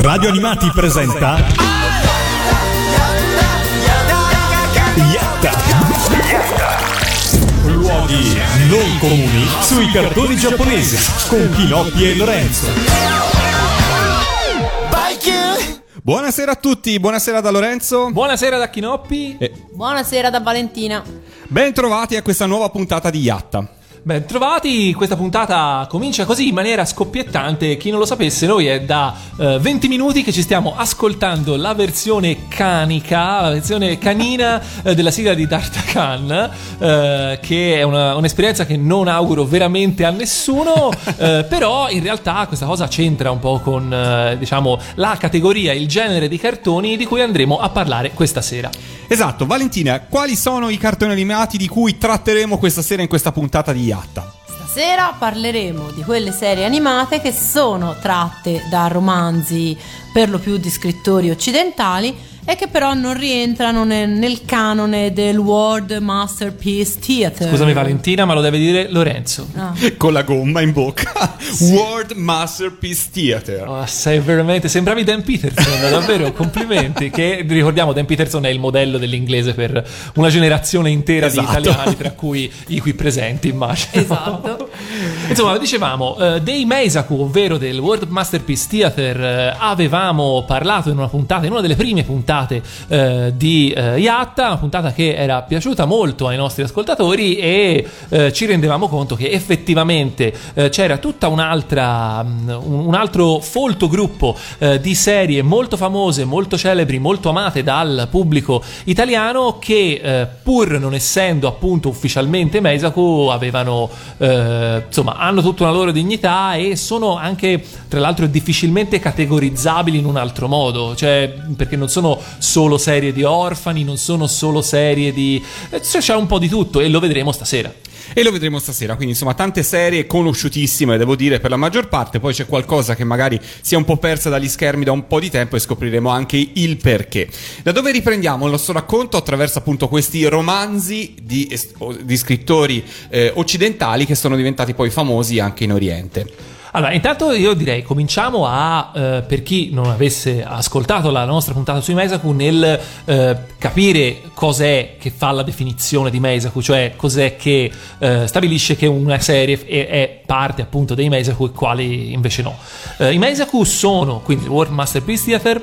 Radio Animati presenta Yatta Luoghi non comuni sui cartoni giapponesi con Pinocchio e Lorenzo Buonasera a tutti, buonasera da Lorenzo Buonasera da Chinoppi. Buonasera da Valentina. Bentrovati a questa nuova puntata di Yatta Ben trovati, questa puntata comincia così in maniera scoppiettante. Chi non lo sapesse, noi è da eh, 20 minuti che ci stiamo ascoltando la versione canica, la versione canina eh, della sigla di D'Artacan, eh, che è una- un'esperienza che non auguro veramente a nessuno, eh, però in realtà questa cosa c'entra un po' con eh, diciamo la categoria, il genere di cartoni di cui andremo a parlare questa sera. Esatto, Valentina, quali sono i cartoni animati di cui tratteremo questa sera in questa puntata di Yatta? Stasera parleremo di quelle serie animate che sono tratte da romanzi per lo più di scrittori occidentali e che però non rientrano nel, nel canone del World Masterpiece Theater. Scusami Valentina, ma lo deve dire Lorenzo. Ah. Con la gomma in bocca World Masterpiece Theater Oh, sei veramente. Sembravi Dan Peterson, davvero. Complimenti. Che ricordiamo, Dan Peterson è il modello dell'inglese per una generazione intera Esatto. di italiani, tra cui i qui presenti, immagino. Esatto. Insomma, dicevamo, eh, dei Meisaku, ovvero del World Masterpiece Theater, eh, avevamo parlato in una puntata, in una delle prime puntate eh, di eh, Yatta, una puntata che era piaciuta molto ai nostri ascoltatori e eh, ci rendevamo conto che effettivamente eh, c'era tutta un'altra, mm, un, altro folto gruppo eh, di serie molto famose, molto celebri, molto amate dal pubblico italiano che eh, pur non essendo appunto ufficialmente Meisaku avevano insomma hanno tutta una loro dignità e sono anche tra l'altro difficilmente categorizzabili in un altro modo. Cioè perché non sono solo serie di orfani non sono solo serie di eh, cioè, c'è un po' di tutto e lo vedremo stasera E lo vedremo stasera, quindi insomma tante serie conosciutissime, devo dire, per la maggior parte, poi c'è qualcosa che magari si è un po' persa dagli schermi da un po' di tempo e scopriremo anche il perché. Da dove riprendiamo il nostro racconto? Attraverso appunto questi romanzi di, o- di scrittori eh, occidentali che sono diventati poi famosi anche in Oriente. Allora, intanto io direi cominciamo a, eh, per chi non avesse ascoltato la nostra puntata sui Meisaku, nel eh, capire cos'è che fa la definizione di Meisaku, cioè cos'è che eh, stabilisce che una serie è, è parte appunto dei Meisaku e quali invece no. Eh, I Meisaku sono, quindi World Masterpiece Theater,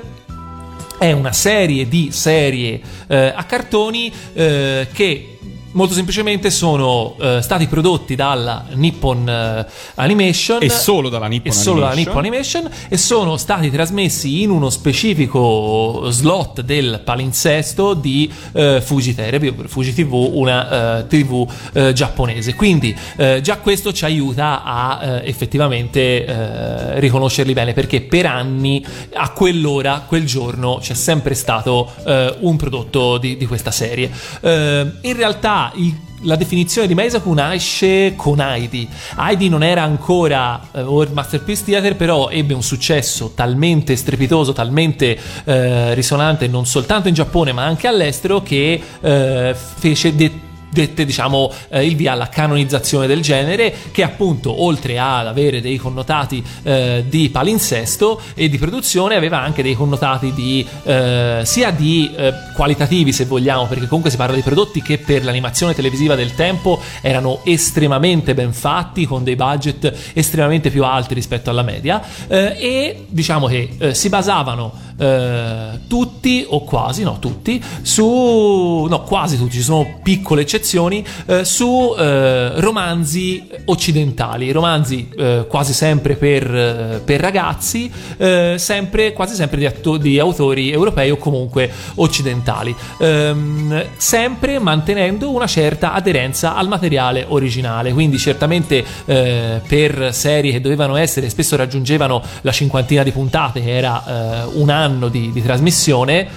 è una serie di serie eh, a cartoni eh, che molto semplicemente sono eh, stati prodotti dalla Nippon eh, Animation E solo dalla Nippon e solo Animation. Nippon Animation e sono stati trasmessi in uno specifico slot del palinsesto di eh, Fuji Therapy, Fuji TV, una eh, TV eh, giapponese. Quindi eh, già questo ci aiuta a effettivamente riconoscerli bene perché per anni a quell'ora, quel giorno c'è sempre stato un prodotto di, di questa serie. In realtà il la definizione di Meisaku nasce con Heidi. Heidi non era ancora eh, World Masterpiece Theater, però ebbe un successo talmente strepitoso, talmente eh, risonante non soltanto in Giappone ma anche all'estero che eh, fece de- dette diciamo eh, il via alla canonizzazione del genere che appunto oltre ad avere dei connotati eh, di palinsesto e di produzione aveva anche dei connotati di eh, sia di eh, qualitativi se vogliamo perché comunque si parla di prodotti che per l'animazione televisiva del tempo erano estremamente ben fatti con dei budget estremamente più alti rispetto alla media eh, e diciamo che eh, si basavano tutti o quasi, no tutti, su no quasi tutti, ci sono piccole eccezioni eh, su eh, romanzi occidentali, romanzi eh, quasi sempre per, eh, per ragazzi, eh, sempre quasi sempre di, atto- di autori europei o comunque occidentali, Ehm, sempre mantenendo una certa aderenza al materiale originale, quindi certamente eh, per serie che dovevano essere spesso raggiungevano la cinquantina di puntate, che era un anno di, di trasmissione.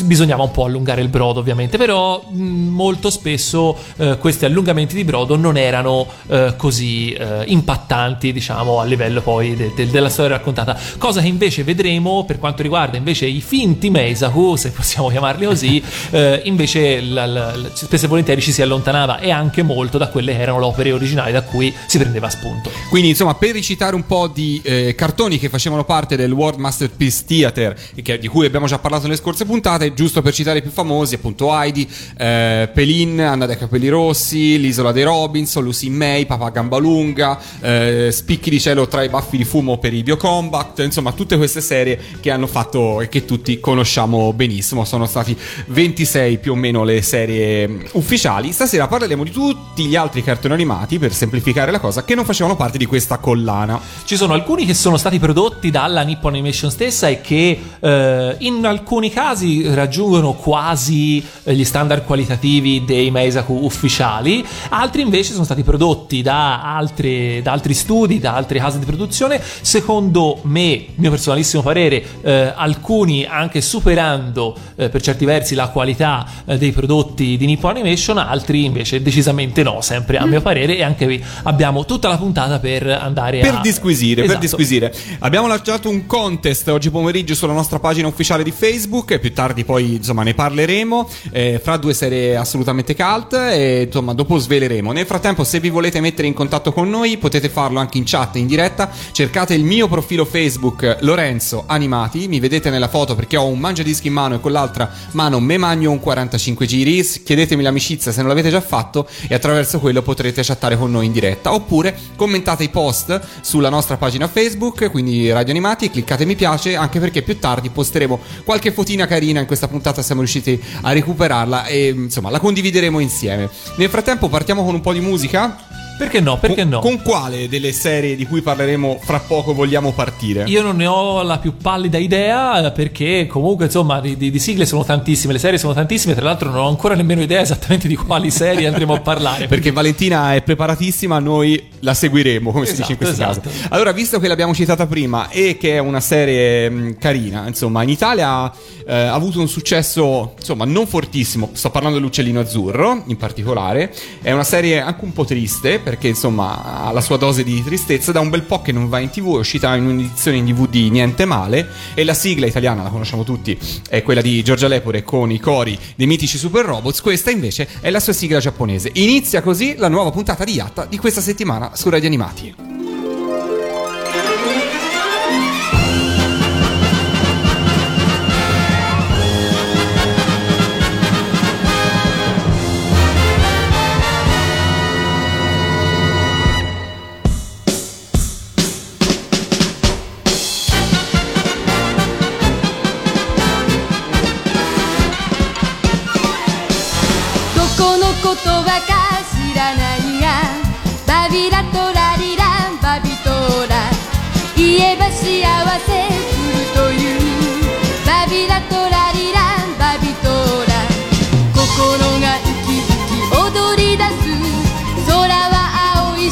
Bisognava un po' allungare il brodo ovviamente, però mh, molto spesso eh, questi allungamenti di brodo non erano eh, così eh, impattanti diciamo a livello poi de- de- della storia raccontata, cosa che invece vedremo per quanto riguarda invece i finti Meisaku, se possiamo chiamarli così, eh, invece la, la, la, spesso e volentieri ci si allontanava e anche molto da quelle che erano le opere originali da cui si prendeva spunto. Quindi insomma per ricitare un po' di eh, cartoni che facevano parte del World Masterpiece Theater, che, di cui abbiamo già parlato nelle scorse puntate, giusto per citare i più famosi, appunto Heidi, eh, Pelin, Anna dai capelli rossi, L'isola dei Robinson, Lucy May, Papà Gambalunga, eh, Spicchi di cielo tra i baffi di fumo per i Biocombat, insomma tutte queste serie che hanno fatto e che tutti conosciamo benissimo, sono stati 26 più o meno le serie ufficiali. Stasera parleremo di tutti gli altri cartoni animati, per semplificare la cosa, che non facevano parte di questa collana. Ci sono alcuni che sono stati prodotti dalla Nippon Animation stessa e che eh, in alcuni casi raggiungono quasi eh, gli standard qualitativi dei Meisaku ufficiali, altri invece sono stati prodotti da, altre, da altri studi, da altre case di produzione. Secondo me, mio personalissimo parere, eh, alcuni anche superando eh, per certi versi la qualità eh, dei prodotti di Nippon Animation, altri invece decisamente no, sempre a mio parere. E anche qui abbiamo tutta la puntata per andare per a disquisire, Esatto. per disquisire. Abbiamo lanciato un contest oggi pomeriggio sulla nostra pagina ufficiale di Facebook e più tardi poi insomma ne parleremo. Eh, fra due serie assolutamente cult e insomma dopo sveleremo. Nel frattempo se vi volete mettere in contatto con noi potete farlo anche in chat in diretta, cercate il mio profilo Facebook Lorenzo Animati, mi vedete nella foto perché ho un mangiadischi in mano e con l'altra mano me magno un 45 giri, chiedetemi l'amicizia se non l'avete già fatto e attraverso quello potrete chattare con noi in diretta. Oppure commentate i post sulla nostra pagina Facebook, quindi Radio Animati, cliccate mi piace anche perché più tardi posteremo qualche fotina carina in questa puntata siamo riusciti a recuperarla e insomma la condivideremo insieme. Nel frattempo partiamo con un po' di musica. Perché no? Perché con, no? Con quale delle serie di cui parleremo fra poco vogliamo partire? Io non ne ho la più pallida idea eh, perché comunque insomma di, di- di sigle sono tantissime, le serie sono tantissime, tra l'altro non ho ancora nemmeno idea esattamente di quali serie andremo a parlare. Perché Valentina è preparatissima, noi la seguiremo, come si dice in questo Esatto, caso. esatto. Allora, visto che l'abbiamo citata prima e che è una serie mh, carina, insomma, in Italia eh, ha avuto un successo, insomma, non fortissimo. Sto parlando dell'Uccellino Azzurro, in particolare. È una serie anche un po' triste, perché insomma ha la sua dose di tristezza. Da un bel po' che non va in tv, è uscita in un'edizione in DVD niente male. E la sigla italiana, la conosciamo tutti, è quella di Giorgia Lepore con i cori dei mitici Super Robots. Questa invece è la sua sigla giapponese. Inizia così la nuova puntata di Yatta di questa settimana su Radio Animati.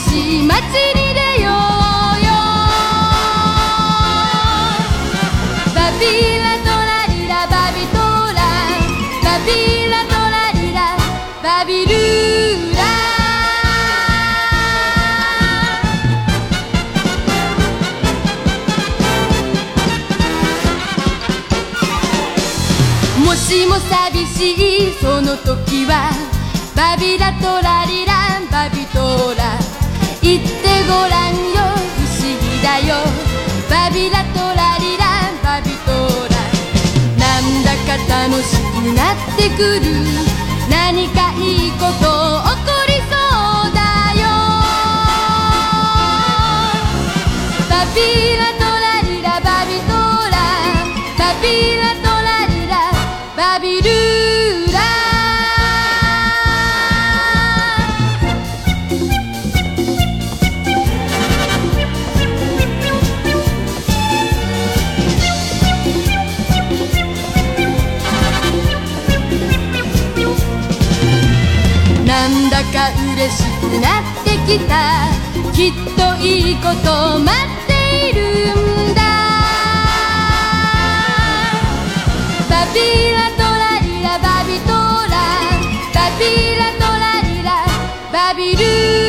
し祭りでようよ。バビラトラリラバビトラ。バビラトラリラバビルーラ。もしも寂しいその時はバビラトラリランバビトラ。言ってごらんよ。不思議だよ。バビラトラリラ。バビトラ。なんだか楽しくなってくる。何かいいこと起こりそうだよ。バビラトラリラ。バビトラ。バビラトラ嬉しくなってきた。きっといいこと待っているんだ。バビラトラリラバビトラ。バビラトラリラバビル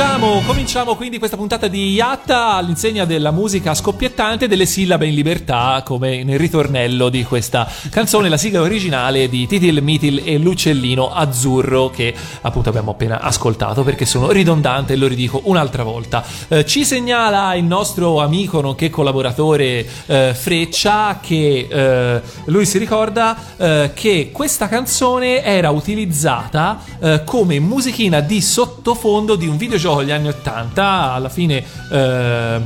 time. Cominciamo, cominciamo quindi questa puntata di Yatta all'insegna della musica scoppiettante delle sillabe in libertà, come nel ritornello di questa canzone, la sigla originale di Titil Mitil e l'uccellino azzurro che appunto abbiamo appena ascoltato perché sono ridondante e lo ridico un'altra volta. Eh, ci segnala il nostro amico nonché collaboratore eh, Freccia che eh, lui si ricorda eh, che questa canzone era utilizzata eh, come musichina di sottofondo di un videogioco degli anni 80 alla fine eh,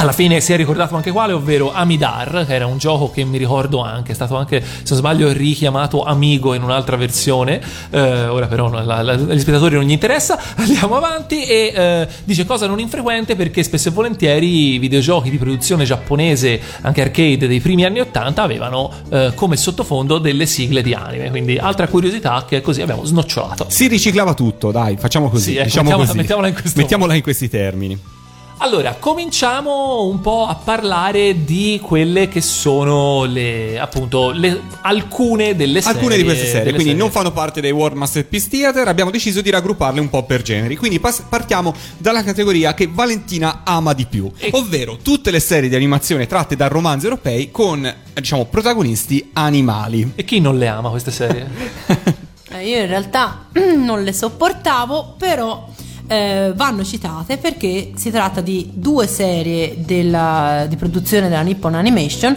alla fine si è ricordato anche quale, ovvero Amidar, che era un gioco che mi ricordo anche, è stato anche, se non sbaglio, richiamato Amigo in un'altra versione. Eh, ora però la, la, agli spettatori non gli interessa. Andiamo avanti e eh, dice cosa non infrequente perché spesso e volentieri i videogiochi di produzione giapponese, anche arcade dei primi anni 80, avevano eh, come sottofondo delle sigle di anime. Quindi altra curiosità che così abbiamo snocciolato. Si riciclava tutto, dai, facciamo così. Sì, ecco, diciamo mettiamola- così. mettiamola in Mettiamola in questi termini. Allora, cominciamo un po' a parlare di quelle che sono le appunto le, alcune delle serie. Alcune di queste serie, quindi serie. non fanno parte dei World Masterpiece Theater, abbiamo deciso di raggrupparle un po' per generi. Quindi pas- partiamo dalla categoria che Valentina ama di più, E- ovvero tutte le serie di animazione tratte da romanzi europei con, diciamo, protagonisti animali. E chi non le ama queste serie? Eh, io in realtà non le sopportavo, però eh, vanno citate perché si tratta di due serie della- di produzione della Nippon Animation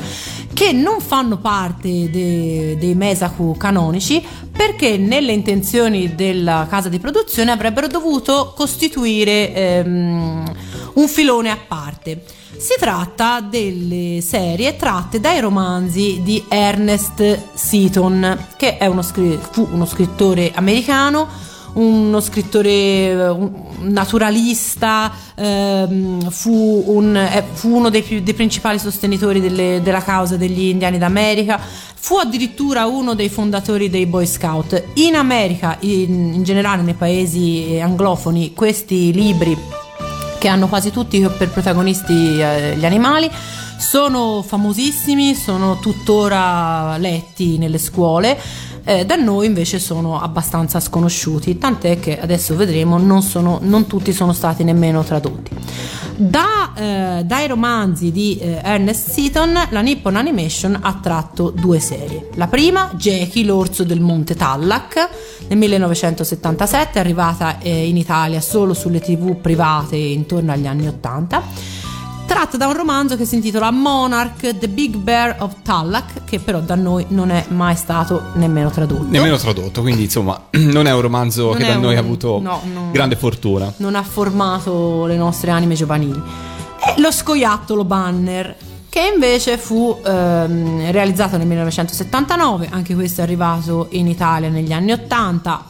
che non fanno parte de- dei Mesaku canonici perché nelle intenzioni della casa di produzione avrebbero dovuto costituire ehm, un filone a parte. Si tratta delle serie tratte dai romanzi di Ernest Seaton, che uno fu uno scrittore americano, uno scrittore eh, naturalista, ehm, fu, un- eh, fu uno dei, più- dei principali sostenitori delle- della causa degli indiani d'America, fu addirittura uno dei fondatori dei Boy Scout. In America, in, in generale nei paesi anglofoni, questi libri che hanno quasi tutti per protagonisti eh, gli animali. Sono famosissimi, sono tuttora letti nelle scuole. Eh, da noi invece sono abbastanza sconosciuti, tant'è che adesso vedremo non, sono- non tutti sono stati nemmeno tradotti. Da, eh, dai romanzi di eh, Ernest Seaton, la Nippon Animation ha tratto due serie. La prima, Jackie, l'orso del Monte Tallac, nel 1977, arrivata eh, in Italia solo sulle tv private intorno agli anni 80 tratta da un romanzo che si intitola Monarch, The Big Bear of Tallac, che però da noi non è mai stato nemmeno tradotto. Nemmeno tradotto, quindi insomma non è un romanzo Non che da noi un- ha avuto no, no. grande fortuna. non ha formato le nostre anime giovanili. E lo scoiattolo Banner, che invece fu ehm, realizzato nel 1979, anche questo è arrivato in Italia negli anni 80.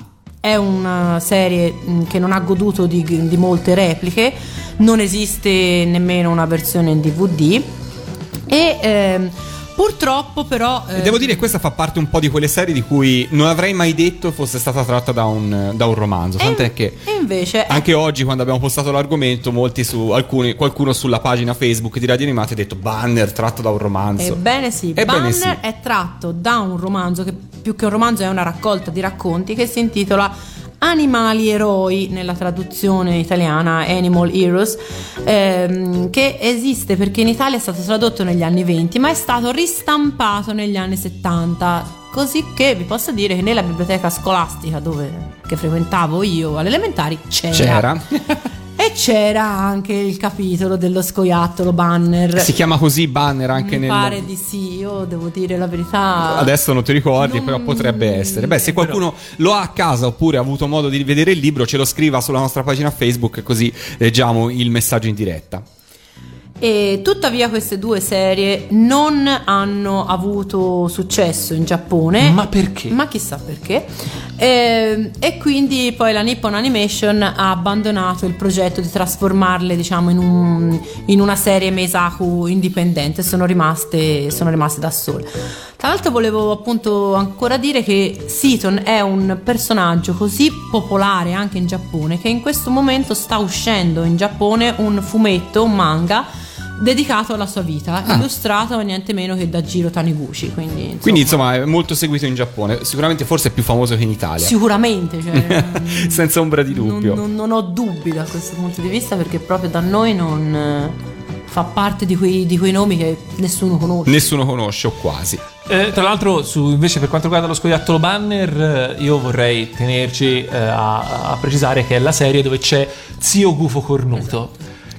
È una serie mh, che non ha goduto di, di molte repliche, non esiste nemmeno una versione in DVD. E ehm, purtroppo, però. Eh, devo dire che questa fa parte un po' di quelle serie di cui non avrei mai detto fosse stata tratta da un, da un romanzo. e- Tant'è che e invece anche oggi, quando abbiamo postato l'argomento, molti su alcuni, qualcuno sulla pagina Facebook di Radio Animati ha detto banner tratto da un romanzo. Ebbene sì, Ebbene Banner sì. è tratto da un romanzo che più che un romanzo è una raccolta di racconti che si intitola Animali eroi nella traduzione italiana Animal Heroes ehm, che esiste perché in Italia è stato tradotto negli anni 20 ma è stato ristampato negli anni 70 così che vi posso dire che nella biblioteca scolastica dove che frequentavo io alle elementari c'era, C'era. e c'era anche il capitolo dello scoiattolo Banner Si chiama così banner anche mi nel. pare di sì, io devo dire la verità. Adesso non ti ricordi, Non- però potrebbe essere. Beh, se qualcuno lo ha a casa oppure ha avuto modo di vedere il libro, ce lo scriva sulla nostra pagina Facebook, così leggiamo il messaggio in diretta. E tuttavia queste due serie non hanno avuto successo in Giappone. Ma perché? Ma chissà perché. Eh, e quindi poi la Nippon Animation ha abbandonato il progetto di trasformarle, diciamo, in, un- in una serie Meisaku indipendente. Sono rimaste, sono rimaste da sole. Tra l'altro volevo appunto ancora dire che Seaton è un personaggio così popolare anche in Giappone che in questo momento sta uscendo in Giappone un fumetto, un manga dedicato alla sua vita, Ah. illustrato niente meno che da Giro Taniguchi. Quindi, insomma, Quindi insomma è molto seguito in Giappone, sicuramente forse è più famoso che in Italia. sicuramente, cioè, Senza ombra di non, dubbio. non- non ho dubbi da questo punto di vista perché proprio da noi non eh, fa parte di quei, di quei nomi che nessuno conosce. Nessuno conosce o quasi. Eh, tra l'altro, su, invece, per quanto riguarda lo scoiattolo banner, eh, io vorrei tenerci eh, a, a precisare che è la serie dove c'è Zio Gufo Cornuto.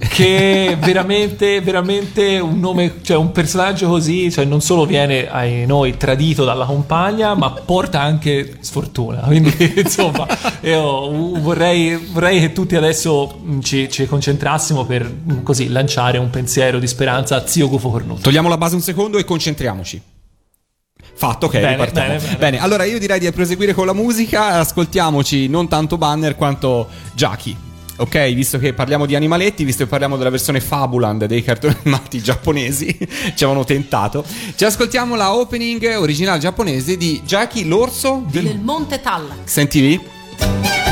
Che veramente, veramente un nome, cioè un personaggio così, cioè non solo viene ai noi tradito dalla compagna, ma porta anche sfortuna. Quindi, insomma, io vorrei, vorrei che tutti adesso mh, ci, ci concentrassimo per mh, così lanciare un pensiero di speranza a Zio Gufo Cornuto. Togliamo la base un secondo e concentriamoci. Fatto, ok, Bene, ripartiamo. bene, bene. allora io direi di proseguire con la musica. Ascoltiamoci non tanto Banner quanto Jackie. Ok, visto che parliamo di animaletti, visto che parliamo della versione Fabuland dei cartoni animati giapponesi, ci avevano tentato. Ci ascoltiamo la opening originale giapponese di Jackie l'orso del... Del Monte Tallac. Sentivi?「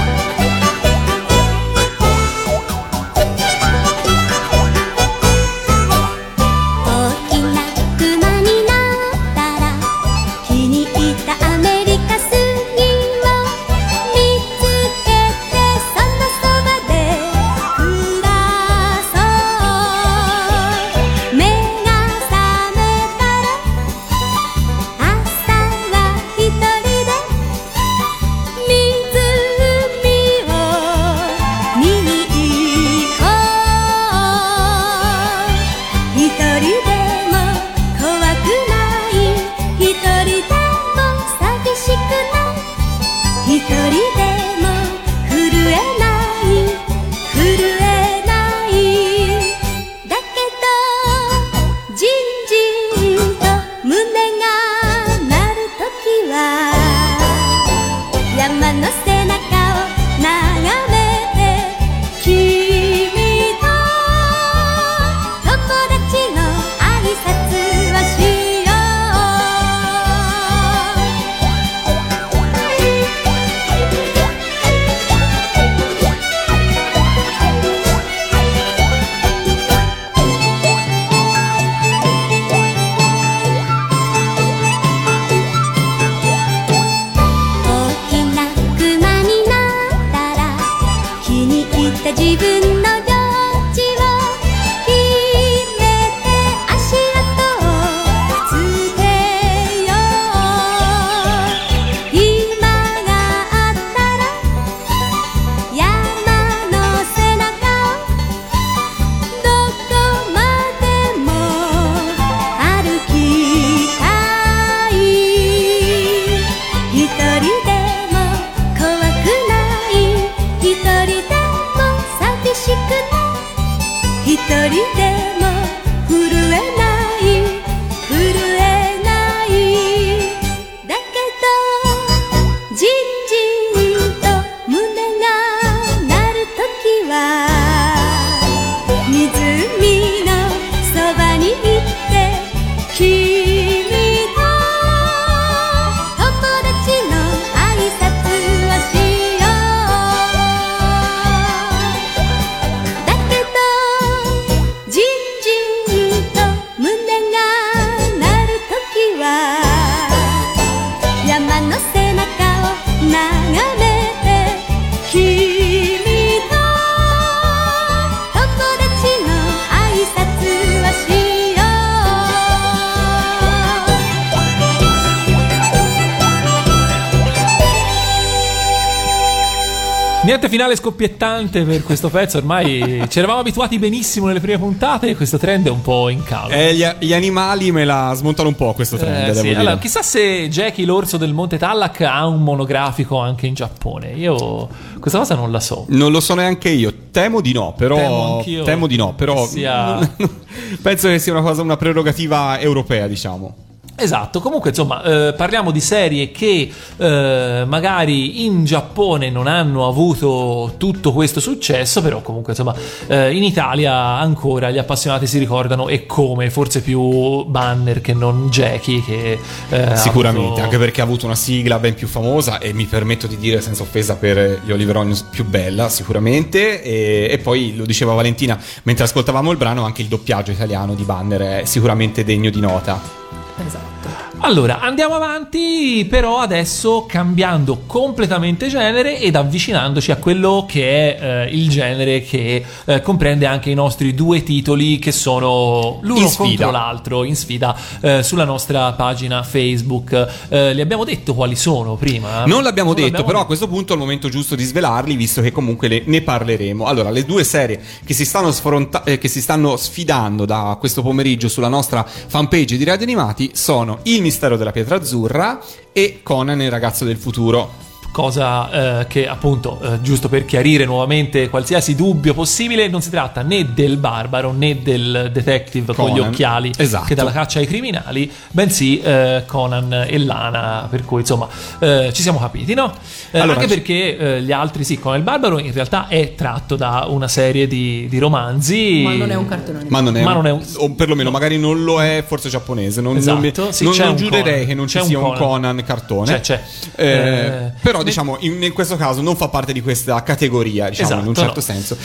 scoppiettante per questo pezzo, ormai ci eravamo abituati benissimo nelle prime puntate e questo trend è un po' in calo. Eh, gli, gli animali me la smontano un po' questo trend, Eh, sì. Allora, chissà se Jackie l'orso del Monte Tallac ha un monografico anche in Giappone. Io questa cosa non la so. Non lo so neanche io, temo di no, però Temo temo di no, però sia- penso che sia una cosa una prerogativa europea, diciamo. Esatto, comunque insomma eh, parliamo di serie che eh, magari in Giappone non hanno avuto tutto questo successo, però comunque insomma eh, in Italia ancora gli appassionati si ricordano e come, forse più Banner che non Jackie che eh, Sicuramente, avuto- anche perché ha avuto una sigla ben più famosa e mi permetto di dire senza offesa per gli Oliver Onions più bella sicuramente e, e poi lo diceva Valentina mentre ascoltavamo il brano anche il doppiaggio italiano di Banner è sicuramente degno di nota. Esatto. Allora, andiamo avanti, però adesso cambiando completamente genere ed avvicinandoci a quello che è eh, il genere che eh, comprende anche i nostri due titoli che sono l'uno contro l'altro in sfida eh, sulla nostra pagina Facebook. Eh, li abbiamo detto quali sono prima? Non l'abbiamo Non detto, l'abbiamo però a questo punto è il momento giusto di svelarli, visto che comunque le- ne parleremo. Allora, le due serie che si, stanno sfronta- eh, che si stanno sfidando da questo pomeriggio sulla nostra fanpage di Radio Animati sono Il mistero della pietra azzurra e Conan il ragazzo del futuro. Cosa eh, che appunto eh, giusto per chiarire nuovamente qualsiasi dubbio possibile non si tratta né del barbaro né del detective con gli Conan. occhiali Esatto. che dà la caccia ai criminali bensì eh, Conan e Lana per cui insomma eh, ci siamo capiti no? Eh, Allora, anche ci- perché eh, gli altri sì Conan il barbaro in realtà è tratto da una serie di, di romanzi Ma non è un cartone animato. Ma non è, Ma non è un- o perlomeno magari non lo è, forse giapponese. Non, non mi- Esatto, sì, non- c'è non un giurerei Conan. che non C'è ci sia un Conan. Conan cartone. C'è, c'è. Eh, Eh, però, diciamo, in, in questo caso non fa parte di questa categoria, diciamo, in un Esatto, certo no. senso.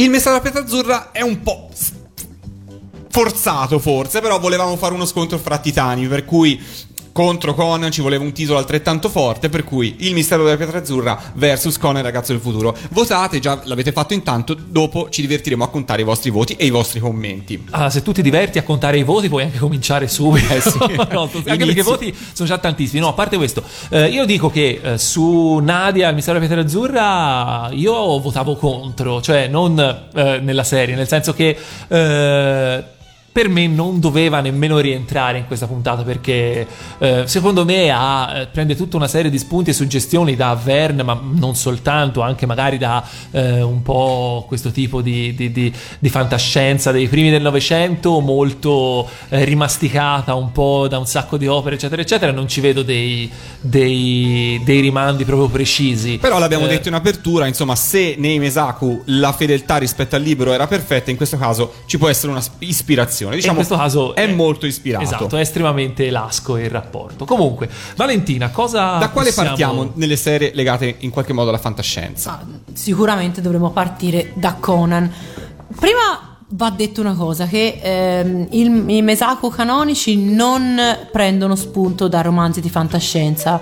Il messaggio della pietra azzurra è un po'. Forzato forse, però volevamo fare uno scontro fra titani, per cui contro Conan ci voleva un titolo altrettanto forte, per cui il mistero della pietra azzurra versus Conan ragazzo del futuro. Votate, già l'avete fatto intanto, dopo ci divertiremo a contare i vostri voti e i vostri commenti. Ah, se tu ti diverti a contare i voti, puoi anche cominciare subito. Eh sì. No, anche perché i voti sono già tantissimi. No, a parte questo, eh, io dico che eh, su Nadia, il mistero della pietra azzurra, io votavo contro, cioè non eh, nella serie, nel senso che. Per me non doveva nemmeno rientrare in questa puntata perché eh, secondo me ha, eh, prende tutta una serie di spunti e suggestioni da Verne, ma non soltanto, anche magari da eh, un po' questo tipo di, di- di- di fantascienza dei primi del Novecento, molto eh, rimasticata un po' da un sacco di opere, eccetera, eccetera. Non ci vedo dei, dei- dei rimandi proprio precisi. Però l'abbiamo Eh, detto in apertura, insomma, se nei Mesaku la fedeltà rispetto al libro era perfetta, in questo caso ci può essere una sp- ispirazione. Diciamo, in questo caso è, molto ispirato. Esatto, è estremamente elasco il rapporto. Comunque, Valentina, cosa Da quale possiamo- partiamo nelle serie legate in qualche modo alla fantascienza? Ah, sicuramente dovremmo partire da Conan. Prima va detto una cosa, che ehm, il- i Mesaku canonici non prendono spunto da romanzi di fantascienza.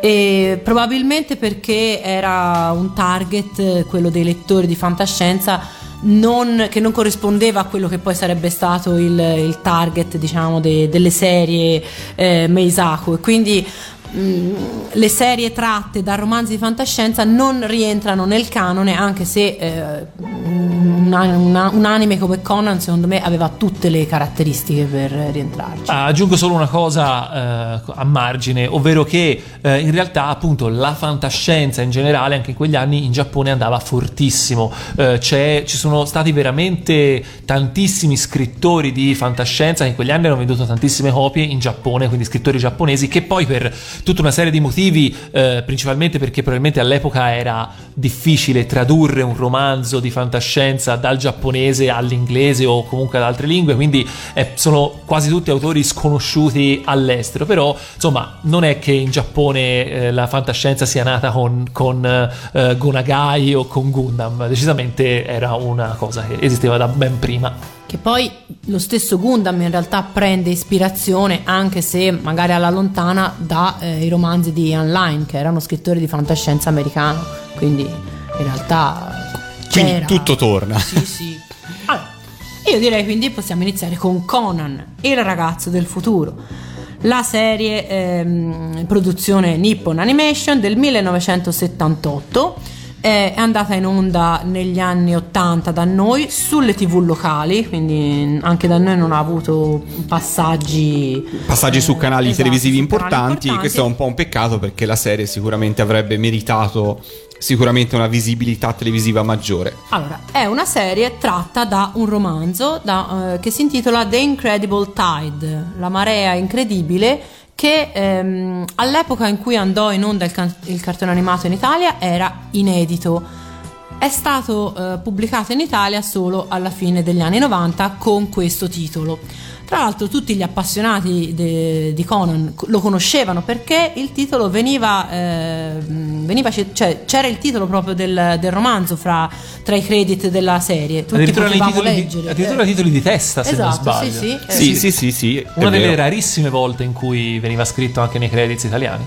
E probabilmente perché era un target, eh, quello dei lettori di fantascienza, non- che non corrispondeva a quello che poi sarebbe stato il, il target, diciamo, de- delle serie eh, Meisaku. E quindi mh, le serie tratte da romanzi di fantascienza non rientrano nel canone, anche se eh, una- una- un anime come Conan, secondo me, aveva tutte le caratteristiche per rientrarci. Ah, aggiungo solo una cosa eh, a margine, ovvero che eh, in realtà appunto la fantascienza in generale anche in quegli anni in Giappone andava fortissimo, Eh, ci sono stati veramente tantissimi scrittori di fantascienza che in quegli anni hanno venduto tantissime copie in Giappone, quindi scrittori giapponesi che poi per tutta una serie di motivi, eh, principalmente perché probabilmente all'epoca era difficile tradurre un romanzo di fantascienza dal giapponese all'inglese o comunque ad altre lingue, quindi eh, sono quasi tutti autori sconosciuti all'estero, però insomma non è che in Giappone eh, la fantascienza sia nata con, con eh, Gonagai o con Gundam, decisamente era una cosa che esisteva da ben prima. Che poi lo stesso Gundam in realtà prende ispirazione, anche se magari alla lontana, dai romanzi di Ian Line, che era uno scrittore di fantascienza americano. Quindi in realtà Quindi c'era. tutto torna. Sì, sì. Allora, io direi quindi possiamo iniziare con Conan, il ragazzo del futuro. La serie ehm, produzione Nippon Animation del 1978 è andata in onda negli anni 80 da noi sulle tv locali, quindi anche da noi non ha avuto passaggi Passaggi su eh, canali esatto, televisivi su canali importanti, questo è un po' un peccato perché la serie sicuramente avrebbe meritato sicuramente una visibilità televisiva maggiore. Allora, è una serie tratta da un romanzo da, eh, che si intitola The Incredible Tide, la marea incredibile che ehm, all'epoca in cui andò in onda il, can- il cartone animato in Italia era inedito. È stato eh, pubblicato in Italia solo alla fine degli anni 90 con questo titolo. Tra l'altro tutti gli appassionati de- di Conan lo conoscevano perché il titolo veniva, eh, veniva cioè, c'era il titolo proprio del, del romanzo fra, tra i credit della serie. Tutti addirittura potevamo titoli, leggere. di, addirittura Eh, titoli di testa, se non Esatto, sbaglio. sì, sì. Eh, Sì, sì, sì, sì. Una delle vero. rarissime volte in cui veniva scritto anche nei credits italiani.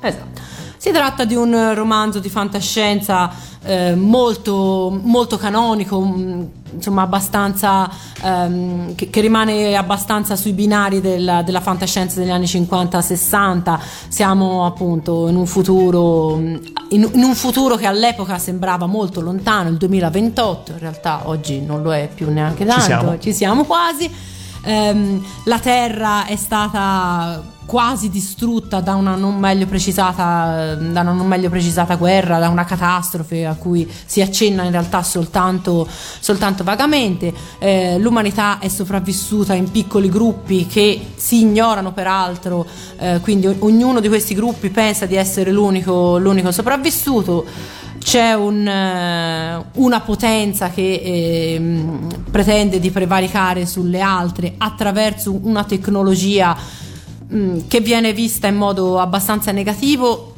Esatto. Si tratta di un romanzo di fantascienza eh, molto, molto canonico, mh, insomma abbastanza ehm, che, che rimane abbastanza sui binari della, della fantascienza degli anni 50-60. Siamo appunto in un futuro mh, in, in un futuro che all'epoca sembrava molto lontano, il 2028, in realtà oggi non lo è più neanche tanto, siamo. ci siamo quasi. Ehm, la Terra è stata quasi distrutta da una non meglio precisata, da una non meglio precisata guerra, da una catastrofe a cui si accenna in realtà soltanto, soltanto vagamente. Eh, l'umanità è sopravvissuta in piccoli gruppi che si ignorano peraltro, eh, quindi ognuno di questi gruppi pensa di essere l'unico, l'unico sopravvissuto c'è un, eh, una potenza che ehm, pretende di prevaricare sulle altre attraverso una tecnologia mh, che viene vista in modo abbastanza negativo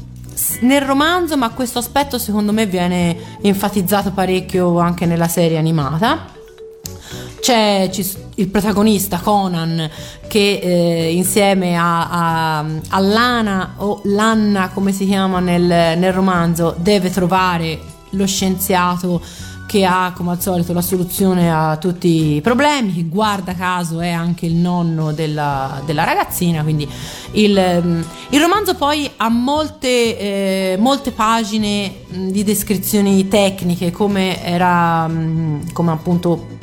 nel romanzo, ma questo aspetto secondo me viene enfatizzato parecchio anche nella serie animata. C'è il protagonista Conan che eh, insieme a, a, a Lana o Lanna come si chiama nel, nel romanzo deve trovare lo scienziato che ha come al solito la soluzione a tutti i problemi, che guarda caso è anche il nonno della, della ragazzina, quindi il, ehm, il romanzo poi ha molte, eh, molte pagine mh, di descrizioni tecniche come era, mh, come appunto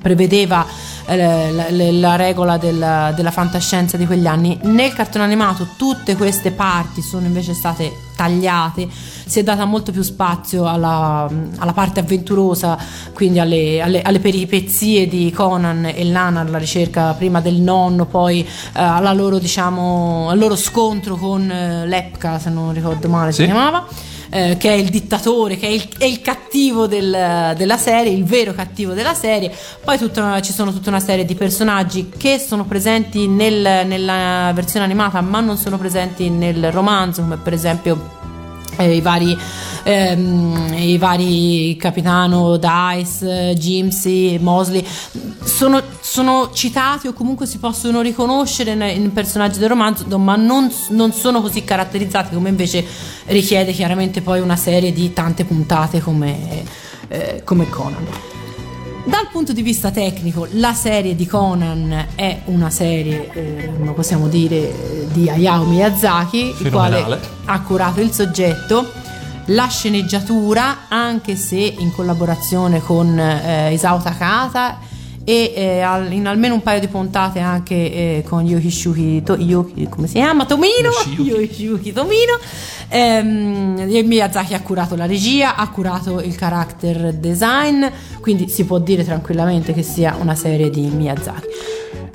prevedeva eh, la, la- la regola della, della fantascienza di quegli anni. Nel cartone animato tutte queste parti sono invece state tagliate, si è data molto più spazio alla, alla parte avventurosa, quindi alle, alle- alle peripezie di Conan e Lana alla ricerca prima del nonno, poi eh, alla loro, diciamo, al loro scontro con eh, Lepka, se non ricordo male si Sì. chiamava eh, che è il dittatore, che è il, è il cattivo del- della serie, il vero cattivo della serie. Poi tutta ci sono tutta una serie di personaggi che sono presenti nel- nella versione animata, ma non sono presenti nel romanzo, come per esempio i vari ehm, i vari capitano Dice, eh, Jimsy, Mosley. Sono, sono citati o comunque si possono riconoscere nei personaggi del romanzo ma non, non sono così caratterizzati come invece richiede chiaramente poi una serie di tante puntate come, eh, come Conan dal punto di vista tecnico, la serie di Conan è una serie, eh, come possiamo dire, di Hayao Miyazaki, il quale Fenomenale. ha curato il soggetto, la sceneggiatura, anche se in collaborazione con eh, Isao Takata e eh, al- in almeno un paio di puntate anche eh, con Yoshiyuki, To- Yoki- come si chiama? Tomino? Yoshiyuki Tomino. Ehm, Miyazaki ha curato la regia, ha curato il character design, quindi si può dire tranquillamente che sia una serie di Miyazaki.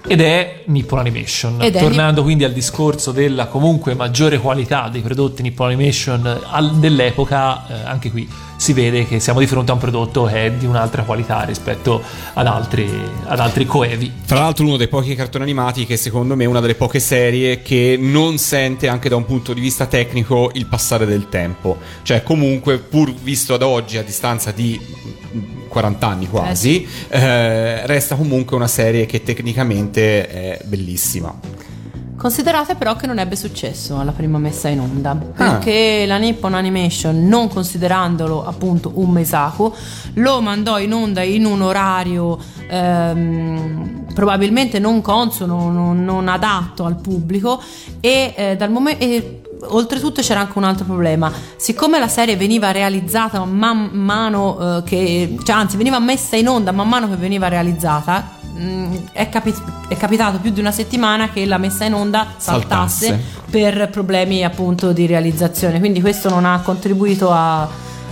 Ed è Nippon Animation. Ed Tornando quindi al discorso della comunque maggiore qualità dei prodotti Nippon Animation dell'epoca, eh, anche qui si vede che siamo di fronte a un prodotto che è di un'altra qualità rispetto ad altri, ad altri coevi. Tra l'altro uno dei pochi cartoni animati che secondo me è una delle poche serie che non sente anche da un punto di vista tecnico il passare del tempo. Cioè comunque pur visto ad oggi a distanza di mm, 40 anni quasi, eh, resta comunque una serie che tecnicamente è bellissima. Considerate però che non ebbe successo alla prima messa in onda, perché la Nippon Animation, non considerandolo appunto un Meisaku, lo mandò in onda in un orario ehm, probabilmente non consono, non, non adatto al pubblico e eh, dal momento... Oltretutto c'era anche un altro problema, siccome la serie veniva realizzata man mano eh, che, cioè anzi veniva messa in onda man mano che veniva realizzata, mh, è, capi- è capitato più di una settimana che la messa in onda saltasse, Saltasse. per problemi appunto di realizzazione, quindi questo non ha contribuito a, a,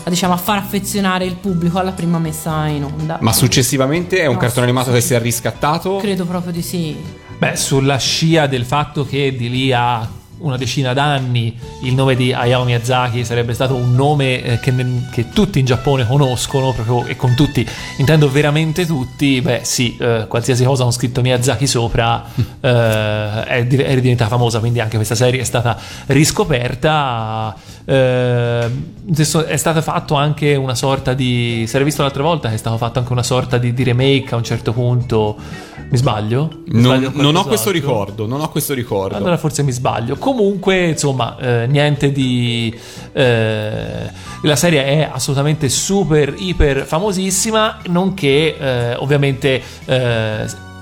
diciamo, a far affezionare il pubblico alla prima messa in onda. Ma successivamente è un No, cartone animato che si è riscattato? Credo proprio di sì. Beh, sulla scia del fatto che di lì a una decina d'anni il nome di Hayao Miyazaki sarebbe stato un nome eh, che, che tutti in Giappone conoscono, proprio, e con tutti intendo veramente tutti, beh sì, eh, qualsiasi cosa hanno scritto Miyazaki sopra eh, è, è diventata famosa, quindi anche questa serie è stata riscoperta. Eh, è stato fatto anche una sorta di. Si era visto l'altra volta che è stato fatto anche una sorta di, di remake a un certo punto. Mi sbaglio? Mi Non, sbaglio non ho questo ricordo, non ho questo ricordo. Allora forse mi sbaglio. Comunque, insomma, eh, niente di. eh, la serie è assolutamente super, iper famosissima, nonché eh, ovviamente.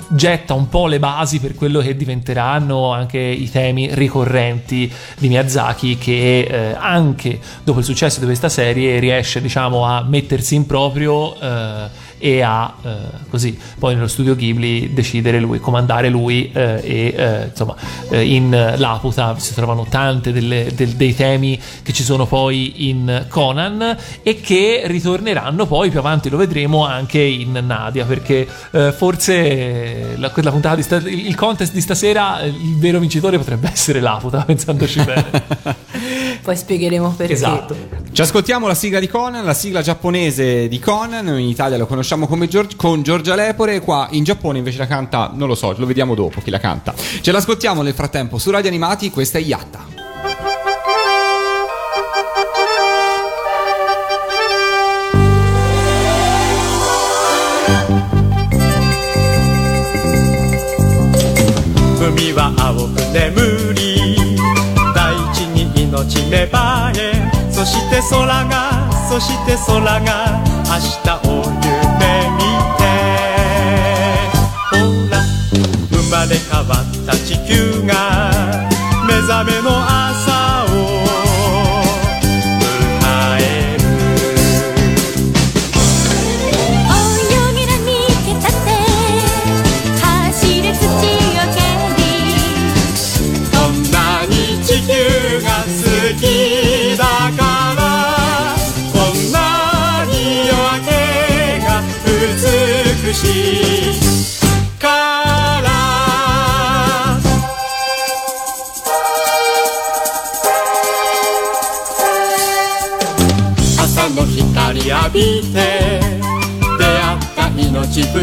Getta un po' le basi per quello che diventeranno anche i temi ricorrenti di Miyazaki, che eh, anche dopo il successo di questa serie riesce, diciamo, a mettersi in proprio eh, e a eh, così poi nello studio Ghibli decidere lui, comandare lui eh, e eh, insomma eh, in Laputa si trovano tante delle- del- dei temi che ci sono poi in Conan e che ritorneranno poi più avanti lo vedremo anche in Nadia perché eh, forse la, la puntata di sta- il contest di stasera il vero vincitore potrebbe essere Laputa pensandoci bene Poi spiegheremo perché. esatto Ci ascoltiamo la sigla di Conan, la sigla giapponese di Conan, in Italia lo conosciamo come Gior- con Giorgia Lepore, qua in Giappone invece la canta, non lo so, lo vediamo dopo chi la canta. Ce l'ascoltiamo nel frattempo su Radio Animati, questa è Yatta. 海は青く眠り大地に命芽生えそして空が そして空が明日を夢見て。ほら生まれ変わった地球が目覚めのびて出会った命二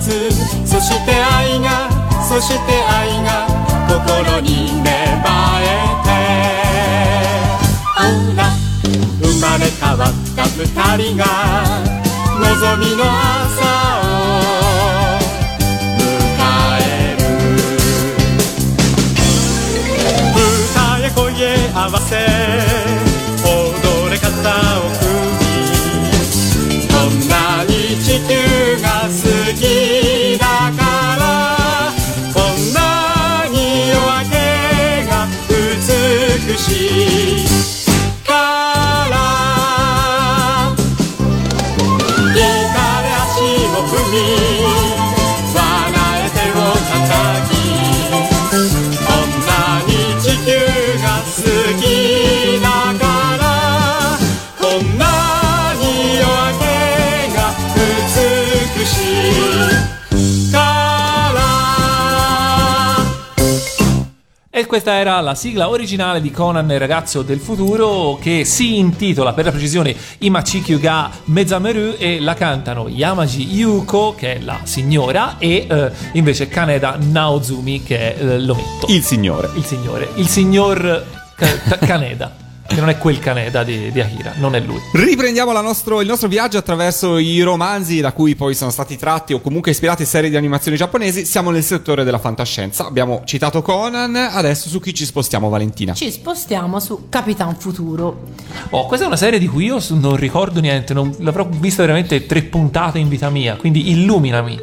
つそして愛がそして愛が心に芽生えて。ほら生まれ変わった二人が望みの朝 questa era la sigla originale di Conan il ragazzo del futuro che si intitola per la precisione Imachikyu ga Mezameru e la cantano Yamaji Yuko che è la signora e eh, invece Kaneda Naozumi che è eh, l'ometto. Il signore. Il signore. Il signor Ta- Kaneda. Che non è quel Kaneda di, di Akira, non è lui. Riprendiamo la nostro- il nostro viaggio attraverso i romanzi da cui poi sono stati tratti o comunque ispirati serie di animazioni giapponesi. Siamo nel settore della fantascienza. Abbiamo citato Conan, adesso su chi ci spostiamo Valentina? Ci spostiamo su Capitan Futuro. Oh, questa è una serie di cui io non ricordo niente, non, l'avrò vista veramente tre puntate in vita mia, quindi illuminami.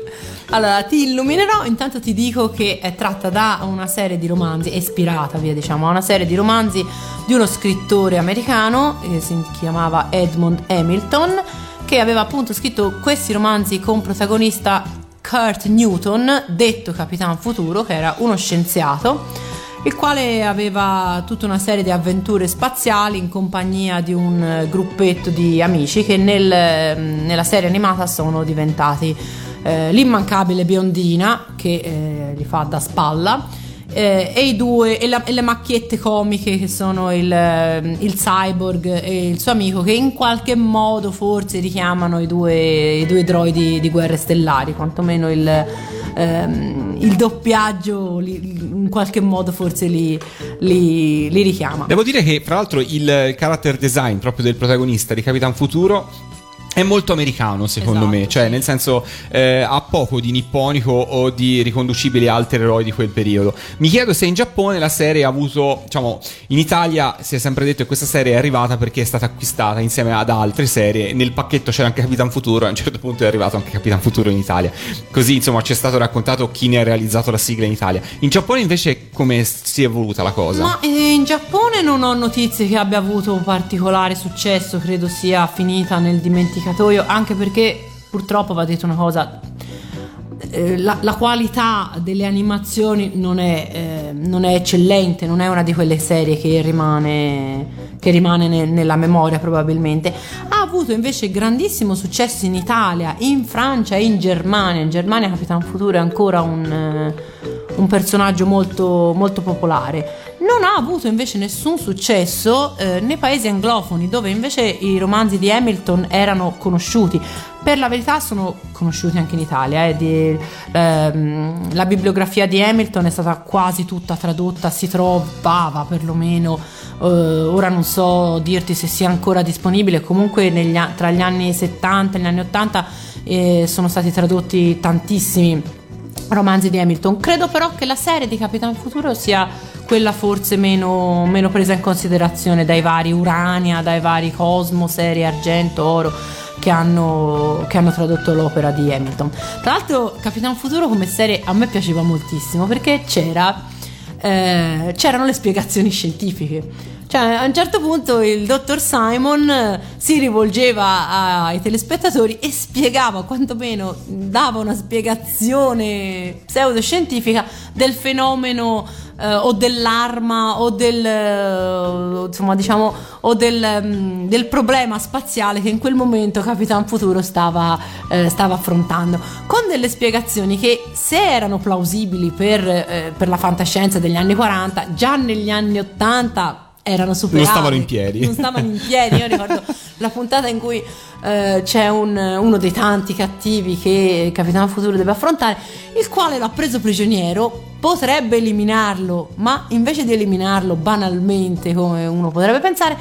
Allora, ti illuminerò, intanto ti dico che è tratta da una serie di romanzi, è ispirata via diciamo, a una serie di romanzi di uno scrittore americano, eh, si chiamava Edmund Hamilton, che aveva appunto scritto questi romanzi con protagonista Kurt Newton, detto Capitan Futuro, che era uno scienziato, il quale aveva tutta una serie di avventure spaziali in compagnia di un eh, gruppetto di amici che nel, eh, nella serie animata sono diventati eh, l'immancabile biondina che eh, gli fa da spalla eh, e, i due, e, la- e le macchiette comiche che sono il, eh, il cyborg e il suo amico che in qualche modo forse richiamano i due, i due droidi di guerre stellari, quantomeno il, ehm, il doppiaggio li- in qualche modo forse li, li- li richiama. Devo dire che, fra l'altro, il character design proprio del protagonista di Capitan Futuro. È molto americano secondo Esatto, me, cioè sì. nel senso eh, ha poco di nipponico o di riconducibili altri eroi di quel periodo. Mi chiedo se in Giappone la serie ha avuto, diciamo, in Italia si è sempre detto che questa serie è arrivata perché è stata acquistata insieme ad altre serie, nel pacchetto c'era anche Capitan Futuro, a un certo punto è arrivato anche Capitan Futuro in Italia. Così insomma ci è stato raccontato chi ne ha realizzato la sigla in Italia. In Giappone invece come si è evoluta la cosa? Ma eh, in Giappone non ho notizie che abbia avuto un particolare successo, credo sia finita nel dimenticatoio, anche perché purtroppo va detto una cosa. eh, La, la qualità delle animazioni non è, eh, non è eccellente, non è una di quelle serie che rimane, che rimane ne- nella memoria probabilmente. Ha avuto invece grandissimo successo in Italia, in Francia e in Germania. In Germania Capitan Futuro è ancora un, eh, un personaggio molto, molto popolare. Non ha avuto invece nessun successo eh, nei paesi anglofoni, dove invece i romanzi di Hamilton erano conosciuti. Per la verità sono conosciuti anche in Italia. eh, di- ehm, la bibliografia di Hamilton è stata quasi tutta tradotta, si trovava perlomeno, eh, ora non so dirti se sia ancora disponibile, comunque negli tra gli anni 70 e gli anni 80 eh, sono stati tradotti tantissimi romanzi di Hamilton. Credo però che la serie di Capitan Futuro sia quella forse meno, meno presa in considerazione dai vari Urania, dai vari Cosmo, serie Argento, Oro che hanno, che hanno tradotto l'opera di Hamilton. Tra l'altro Capitan Futuro come serie a me piaceva moltissimo perché c'era, eh, c'erano le spiegazioni scientifiche. Cioè, a un certo punto il dottor Simon eh, si rivolgeva ai telespettatori e spiegava, quantomeno dava una spiegazione pseudoscientifica del fenomeno eh, o dell'arma o del eh, insomma diciamo o del, mm, del problema spaziale che in quel momento Capitan Futuro stava, eh, stava affrontando con delle spiegazioni che se erano plausibili per, eh, per la fantascienza degli anni 40 già negli anni 80 erano superati Non stavano in piedi. non stavano in piedi io ricordo la puntata in cui eh, c'è un- uno dei tanti cattivi che Capitan Futuro deve affrontare il quale l'ha preso prigioniero potrebbe eliminarlo ma invece di eliminarlo banalmente come uno potrebbe pensare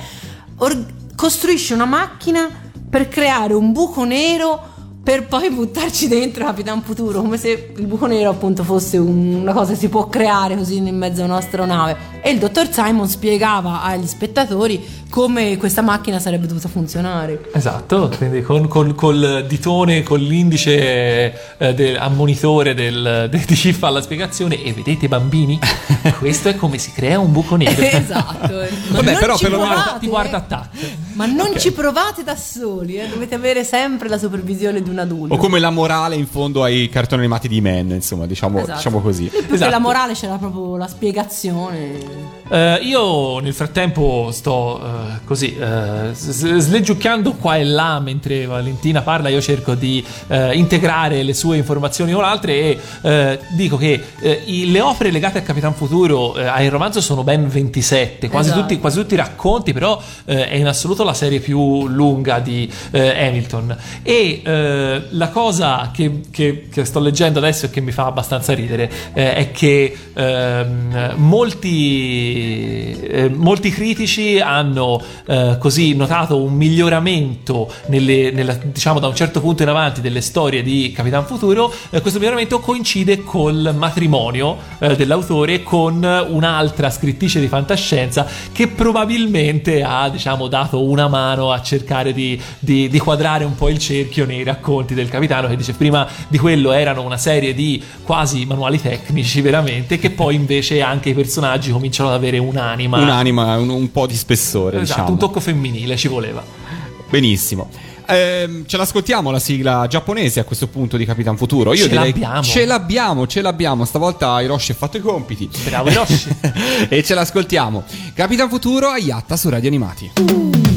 or- costruisce una macchina per creare un buco nero per poi buttarci dentro Capitan Futuro, come se il buco nero appunto fosse un- una cosa che si può creare così in mezzo a un'astronave. E il dottor Simon spiegava agli spettatori come questa macchina sarebbe dovuta funzionare. Esatto, quindi con, col, col ditone, con l'indice eh, del- ammonitore del, de- di chi fa la spiegazione e vedete bambini, questo è come si crea un buco nero. esatto. Ma Vabbè, non però ci perlomeno- provate, Ti guarda attacco. Ma non ci provate da soli, eh. dovete avere sempre la supervisione di un adulto. O come la morale in fondo ai cartoni animati di Man, insomma, diciamo, Esatto. diciamo così. Più che Esatto. la morale c'era proprio la spiegazione. Eh, io nel frattempo sto eh, così s- sleggiucchiando qua e là mentre Valentina parla. Io cerco di eh, integrare le sue informazioni con altre e dico che i- le opere legate a Capitan Futuro al romanzo sono ben 27, quasi, Esatto. tutti, quasi tutti i racconti, però è in assoluto la serie più lunga di Hamilton. E eh, la cosa che, che- che sto leggendo adesso e che mi fa abbastanza ridere eh, è che ehm, molti, eh, molti critici hanno eh, così notato un miglioramento nelle, nella- diciamo da un certo punto in avanti delle storie di Capitan Futuro. Eh, questo miglioramento coincide col matrimonio dell'autore con un'altra scrittrice di fantascienza che probabilmente ha diciamo dato una mano a cercare di, di- di quadrare un po' il cerchio nei racconti del capitano che dice prima di quello erano una serie di quasi manuali tecnici veramente che poi invece anche i personaggi cominciano ad avere un'anima Un'anima, un, un po' di spessore, esatto, diciamo. un tocco femminile ci voleva Benissimo. Ehm, ce l'ascoltiamo la sigla giapponese a questo punto di Capitan Futuro. Io Ce direi l'abbiamo. ce l'abbiamo, ce l'abbiamo. Stavolta Hiroshi ha fatto i compiti. Bravo Hiroshi. e ce l'ascoltiamo. Capitan Futuro a Yatta su Radio Animati.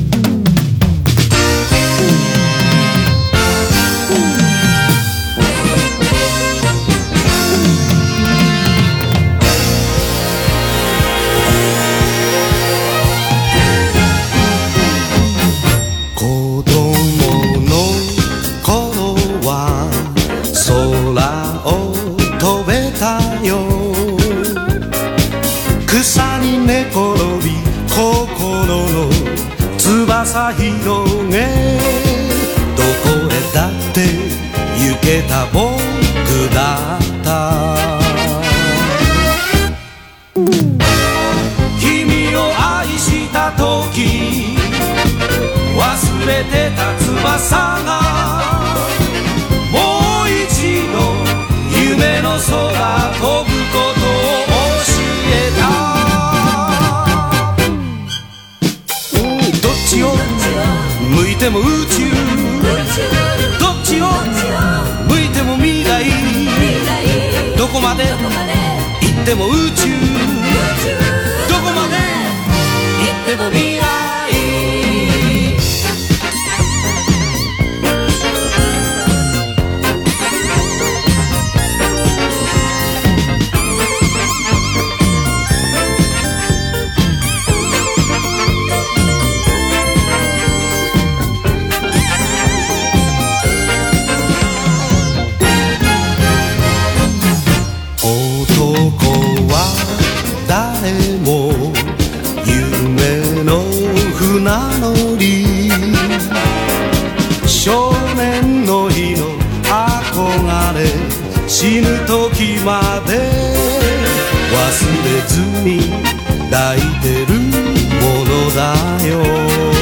は誰も夢の船乗り。少年の日の憧れ死ぬ時まで忘れずに抱いてるものだよ。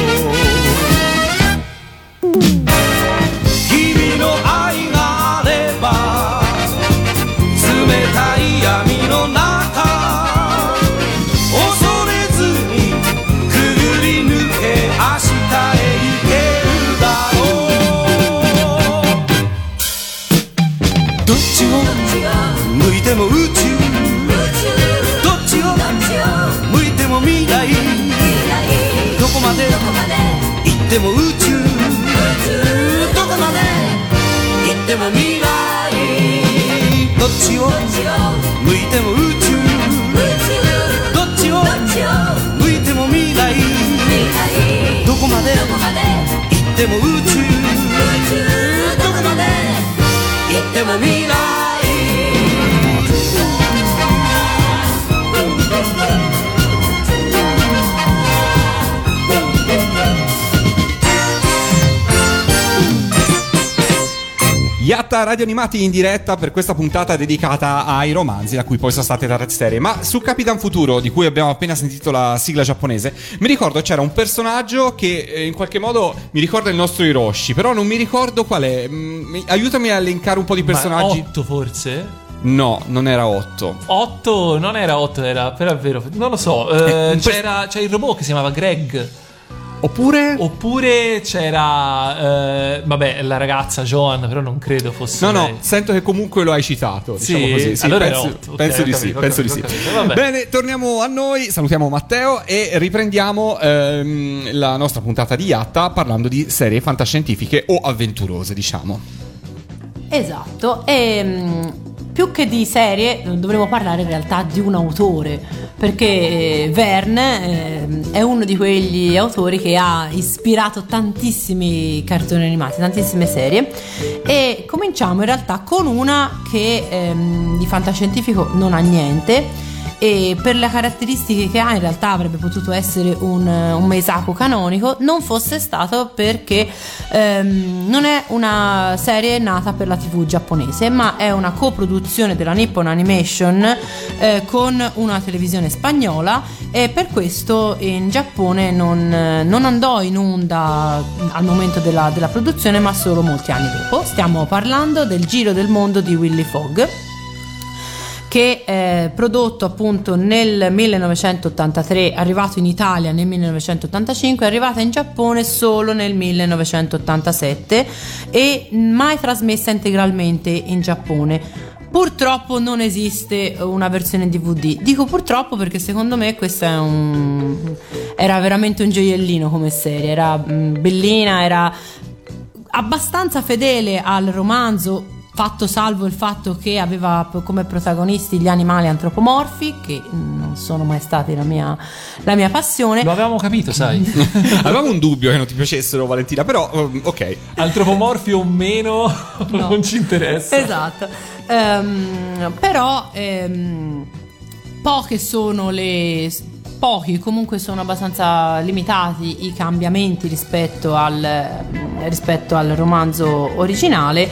行っても宇宙どこまで行っても未来どっちを向いても宇宙どっちを向いても未来どこまで行っても宇宙どこまで行っても未来 Yatta Radio Animati in diretta per questa puntata dedicata ai romanzi, da cui poi sono state tratte serie. Ma su Capitan Futuro, di cui abbiamo appena sentito la sigla giapponese, mi ricordo c'era un personaggio che eh, in qualche modo mi ricorda il nostro Hiroshi, però non mi ricordo qual è. Mm, aiutami a elencare un po' di personaggi. 8 forse? No, non era 8. 8 non era 8, era però è vero, non lo so. eh, Eh, c'era, c'era il robot che si chiamava Greg. Oppure. Oppure c'era, eh, vabbè, la ragazza Joan, però non credo fosse. No, no, lei. sento che comunque lo hai citato. Sì? Diciamo così. Sì, Allora penso, otto. Ok, penso di capito, sì. Penso di sì. capito, ho capito. Vabbè. Bene, torniamo a noi. Salutiamo Matteo e riprendiamo ehm, la nostra puntata di Yatta parlando di serie fantascientifiche o avventurose, diciamo. Esatto, e mm, più che di serie dovremmo parlare in realtà di un autore, perché eh, Verne eh, è uno di quegli autori che ha ispirato tantissimi cartoni animati, tantissime serie. E cominciamo in realtà con una che ehm, di fantascientifico non ha niente e per le caratteristiche che ha in realtà avrebbe potuto essere un, un Meisaku canonico. Non fosse stato perché ehm, non è una serie nata per la tv giapponese ma è una coproduzione della Nippon Animation eh, con una televisione spagnola. E per questo in Giappone non, non andò in onda al momento della, della produzione ma solo molti anni dopo. Stiamo parlando del Giro del Mondo di Willy Fogg che è prodotto appunto nel 1983, arrivato in Italia nel 1985, è arrivata in Giappone solo nel 1987 e mai trasmessa integralmente in Giappone. Purtroppo non esiste una versione DVD. Dico purtroppo perché secondo me questa è un... era veramente un gioiellino come serie, era mm, bellina, era abbastanza fedele al romanzo, fatto salvo il fatto che aveva come protagonisti gli animali antropomorfi, che non sono mai stati la mia, la mia passione. Lo avevamo capito, sai. Avevamo un dubbio che non ti piacessero, Valentina, però um, ok. Antropomorfi o meno non ci interessa. Esatto. Ehm, però ehm, poche sono le pochi comunque sono abbastanza limitati i cambiamenti rispetto al, rispetto al romanzo originale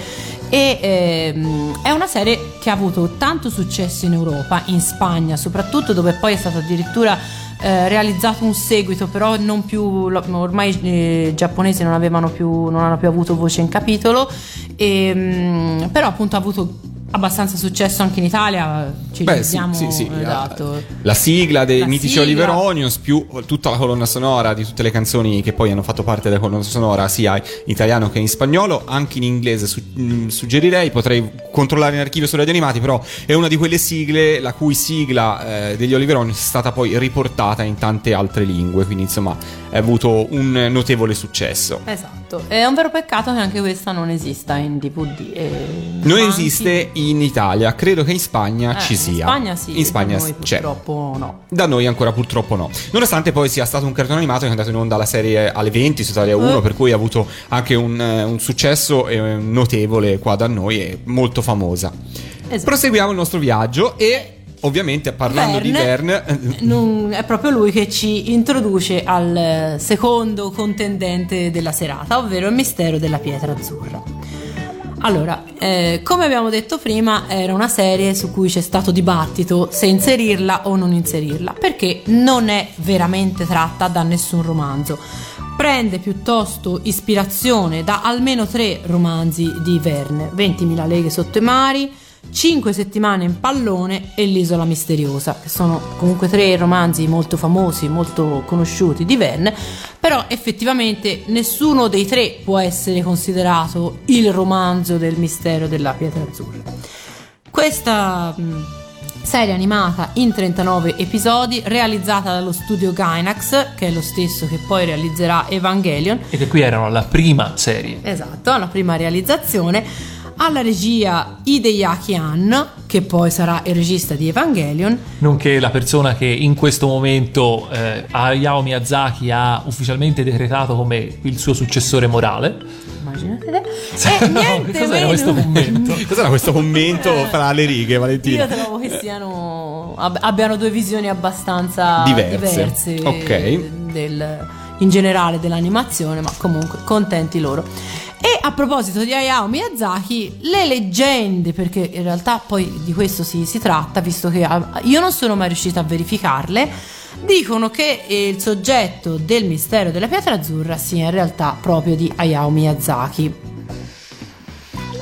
e ehm, è una serie che ha avuto tanto successo in Europa, in Spagna soprattutto, dove poi è stato addirittura eh, realizzato un seguito, però non più, ormai eh, i giapponesi non avevano più, non hanno più avuto voce in capitolo, e, mm, però appunto ha avuto abbastanza successo anche in Italia, ci Beh, sì, sì, sì, esatto. la, la sigla dei La mitici sigla. Oliver Onions più tutta la colonna sonora di tutte le canzoni che poi hanno fatto parte della colonna sonora sia in italiano che in spagnolo, anche in inglese su- mh, suggerirei, potrei controllare in archivio su Radio Animati, però è una di quelle sigle la cui sigla eh, degli Oliver Onions è stata poi riportata in tante altre lingue, quindi insomma ha avuto un notevole successo. Esatto, è un vero peccato che anche questa non esista in DVD. e Non manchi- esiste in Italia, credo che in Spagna Eh, ci sia. In Spagna sì, in Spagna da noi c'è. purtroppo no. Da noi ancora purtroppo no. Nonostante poi sia stato un cartone animato che è andato in onda alla serie alle 20 su Italia 1, Eh. per cui ha avuto anche un, eh, un successo eh, notevole qua da noi e molto famosa. Esatto. Proseguiamo il nostro viaggio e ovviamente parlando di Verne... eh, non- è proprio lui che ci introduce al secondo contendente della serata, ovvero il mistero della pietra azzurra. Allora, eh, come abbiamo detto prima, era una serie su cui c'è stato dibattito se inserirla o non inserirla, perché non è veramente tratta da nessun romanzo. Prende piuttosto ispirazione da almeno tre romanzi di Verne: 20.000 leghe sotto i mari, 5 settimane in pallone e l'isola misteriosa, che sono comunque tre romanzi molto famosi, molto conosciuti di Verne, però effettivamente nessuno dei tre può essere considerato il romanzo del mistero della pietra azzurra. Questa mh, serie animata in 39 episodi, realizzata dallo studio Gainax, che è lo stesso che poi realizzerà Evangelion, E che qui erano la prima serie. Esatto, la prima realizzazione. Alla regia Hideaki Anno, che poi sarà il regista di Evangelion. Nonché la persona che in questo momento eh, Hayao Miyazaki ha ufficialmente decretato come il suo successore morale. Immaginate te. E niente Cos'era meno- questo commento? Cos'era questo commento fra le righe, Valentina? Io trovo che siano ab- abbiano due visioni abbastanza Diverse. diverse, Ok. del- in generale dell'animazione, ma comunque contenti loro. E a proposito di Hayao Miyazaki, le leggende, perché in realtà poi di questo si, si tratta, visto che ah, io non sono mai riuscita a verificarle, dicono che il soggetto del mistero della pietra azzurra sia in realtà proprio di Hayao Miyazaki.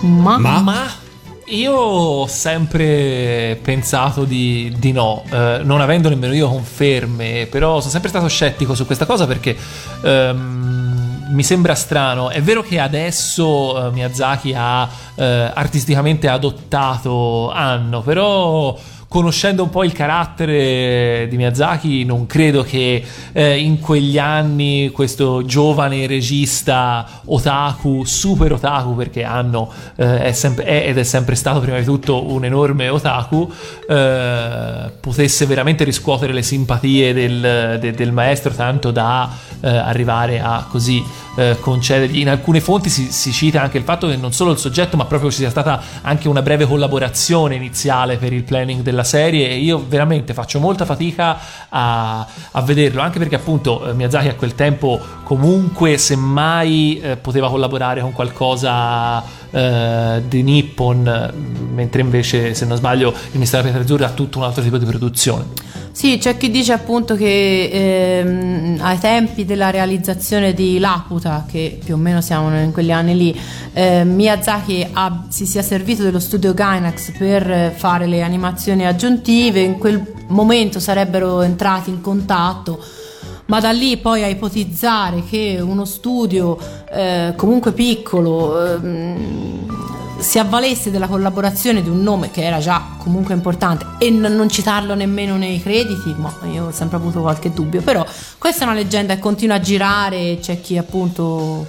Ma, Ma? Ma io ho sempre pensato di, di no, eh, non avendo nemmeno io conferme, però sono sempre stato scettico su questa cosa perché ehm, mi sembra strano. È vero che adesso eh, Miyazaki ha eh, artisticamente adottato Anno, però conoscendo un po' il carattere di Miyazaki, non credo che eh, in quegli anni questo giovane regista otaku, super otaku, perché hanno eh, è sempre, è ed è sempre stato prima di tutto un enorme otaku, eh, potesse veramente riscuotere le simpatie del, de- del maestro, tanto da eh, arrivare a così eh, concedergli. In alcune fonti si, si cita anche il fatto che non solo il soggetto, ma proprio ci sia stata anche una breve collaborazione iniziale per il planning della serie. E io veramente faccio molta fatica a, a vederlo, anche perché appunto eh, Miyazaki a quel tempo comunque semmai eh, poteva collaborare con qualcosa eh, di Nippon, mentre invece se non sbaglio il Mistero della Pietra Azzurra ha tutto un altro tipo di produzione. Sì, c'è chi dice appunto che ehm, ai tempi della realizzazione di Laputa, che più o meno siamo in quegli anni lì, eh, Miyazaki ha- si sia servito dello studio Gainax per eh, fare le animazioni aggiuntive, in quel momento sarebbero entrati in contatto. Ma da lì poi a ipotizzare che uno studio eh, comunque piccolo ehm, si avvalesse della collaborazione di un nome che era già comunque importante e n- non citarlo nemmeno nei crediti, ma io ho sempre avuto qualche dubbio. Però questa è una leggenda che continua a girare, c'è chi appunto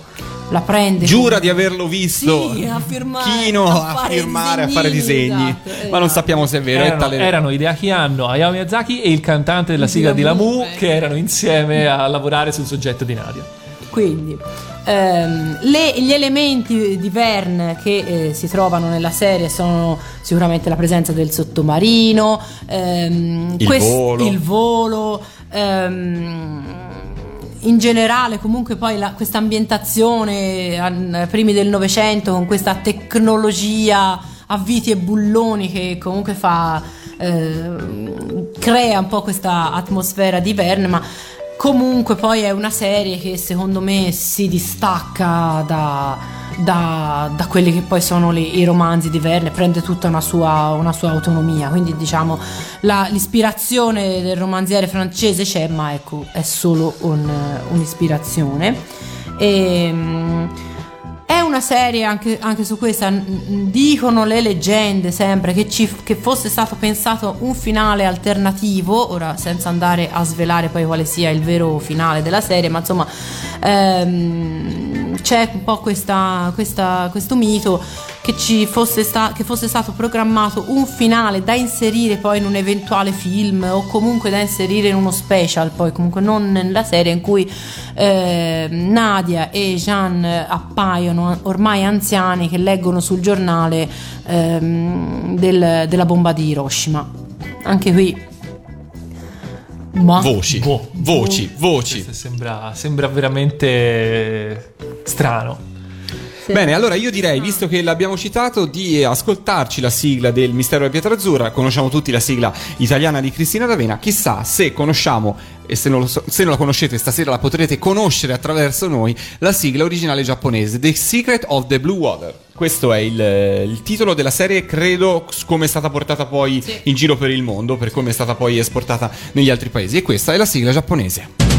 la prende. Giura di averlo visto Sì, a firmare, Chino a a, fare firmare, a fare disegni, esatto, ma non esatto. sappiamo se è vero. è Erano, tale- erano Hideaki Anno, Hayao Miyazaki e il cantante della Di sigla di Lamu, Lamu eh. che erano insieme a lavorare sul soggetto di Nadia. Quindi ehm, le- gli elementi di Verne che eh, si trovano nella serie sono sicuramente la presenza del sottomarino, ehm, Il volo. il volo, ehm, in generale comunque poi questa ambientazione primi del Novecento con questa tecnologia a viti e bulloni che comunque fa ehm, crea un po' questa atmosfera di Verne ma comunque poi è una serie che secondo me si distacca da, da- da quelli che poi sono le- i romanzi di Verne prende tutta una sua, una sua autonomia. Quindi diciamo la- l'ispirazione del romanziere francese c'è ma ecco è solo un- un'ispirazione. E, mm, è una serie anche, anche su questa, dicono le leggende sempre che, ci, che fosse stato pensato un finale alternativo, ora senza andare a svelare poi quale sia il vero finale della serie, ma insomma ehm, c'è un po' questa, questa- questo mito che, fosse sta- che fosse stato programmato un finale da inserire poi in un eventuale film o comunque da inserire in uno special, poi comunque non nella serie in cui eh, Nadia e Jean appaiono ormai anziani che leggono sul giornale ehm, del- della bomba di Hiroshima. Anche qui. Ma Voci, Boh. voci, voci. Questo Sembra, sembra veramente strano. Bene, allora io direi, visto che l'abbiamo citato, di ascoltarci la sigla del Mistero della Pietra Azzurra. Conosciamo tutti la sigla italiana di Cristina D'Avena. Chissà se conosciamo, e se non, lo so- se non la conoscete, stasera la potrete conoscere attraverso noi, la sigla originale giapponese, The Secret of the Blue Water. Questo è il, il titolo della serie, credo, come è stata portata poi in giro per il mondo, per come è stata poi esportata negli altri paesi. E questa è la sigla giapponese.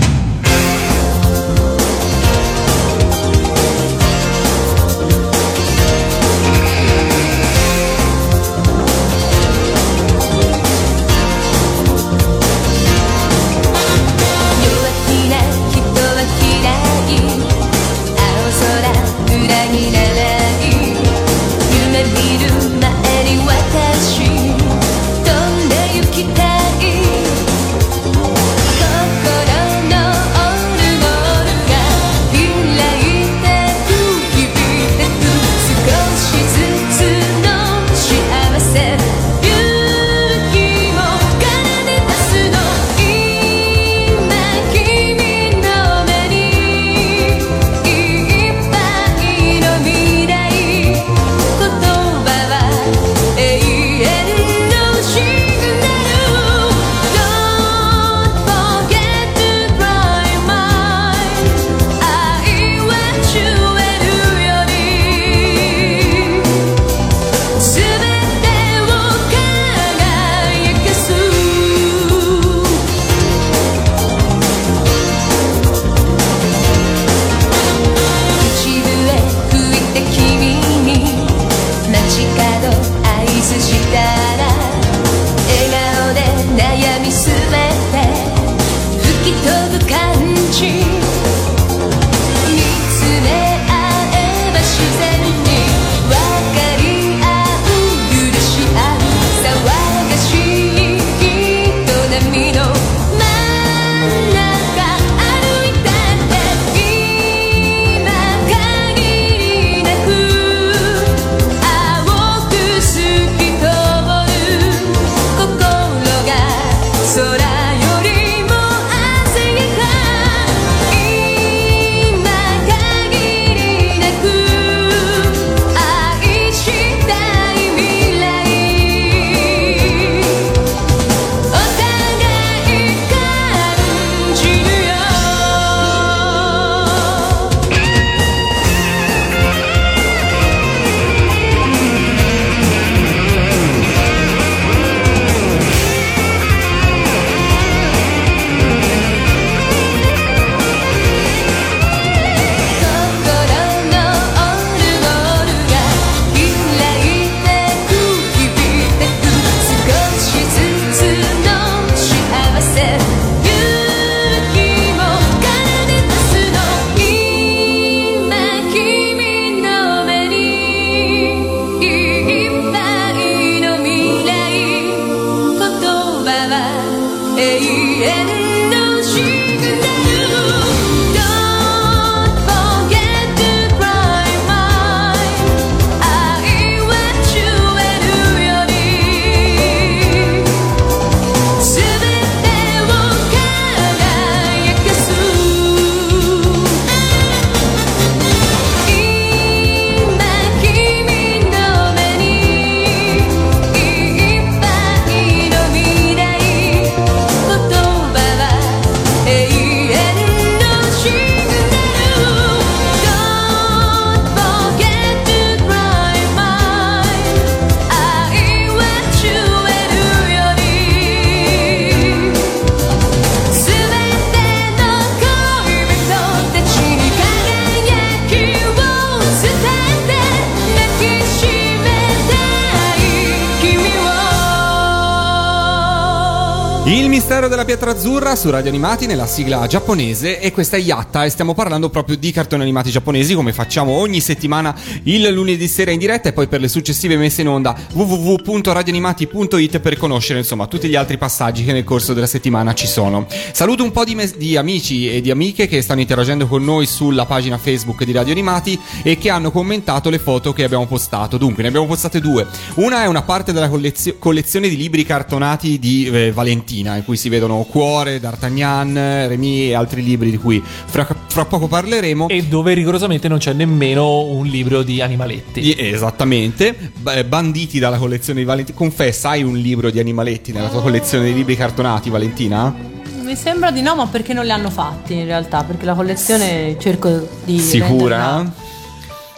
Azzurra su Radio Animati nella sigla giapponese e questa è Yatta e stiamo parlando proprio di cartoni animati giapponesi come facciamo ogni settimana il lunedì sera in diretta e poi per le successive messe in onda www.radioanimati.it per conoscere insomma tutti gli altri passaggi che nel corso della settimana ci sono. Saluto un po' di, mes- di amici e di amiche che stanno interagendo con noi sulla pagina Facebook di Radio Animati e che hanno commentato le foto che abbiamo postato. Dunque ne abbiamo postate due. Una è una parte della collezio- collezione di libri cartonati di eh, Valentina in cui si vedono Cuore, D'Artagnan, Remy e altri libri di cui fra, fra poco parleremo. E dove rigorosamente non c'è nemmeno un libro di animaletti. Esattamente, B- banditi dalla collezione di Valentina. Confessa, hai un libro di animaletti nella tua collezione di libri cartonati, Valentina? Mi sembra di no, ma perché non li hanno fatti in realtà? Perché la collezione cerco di. Sicura? renderla-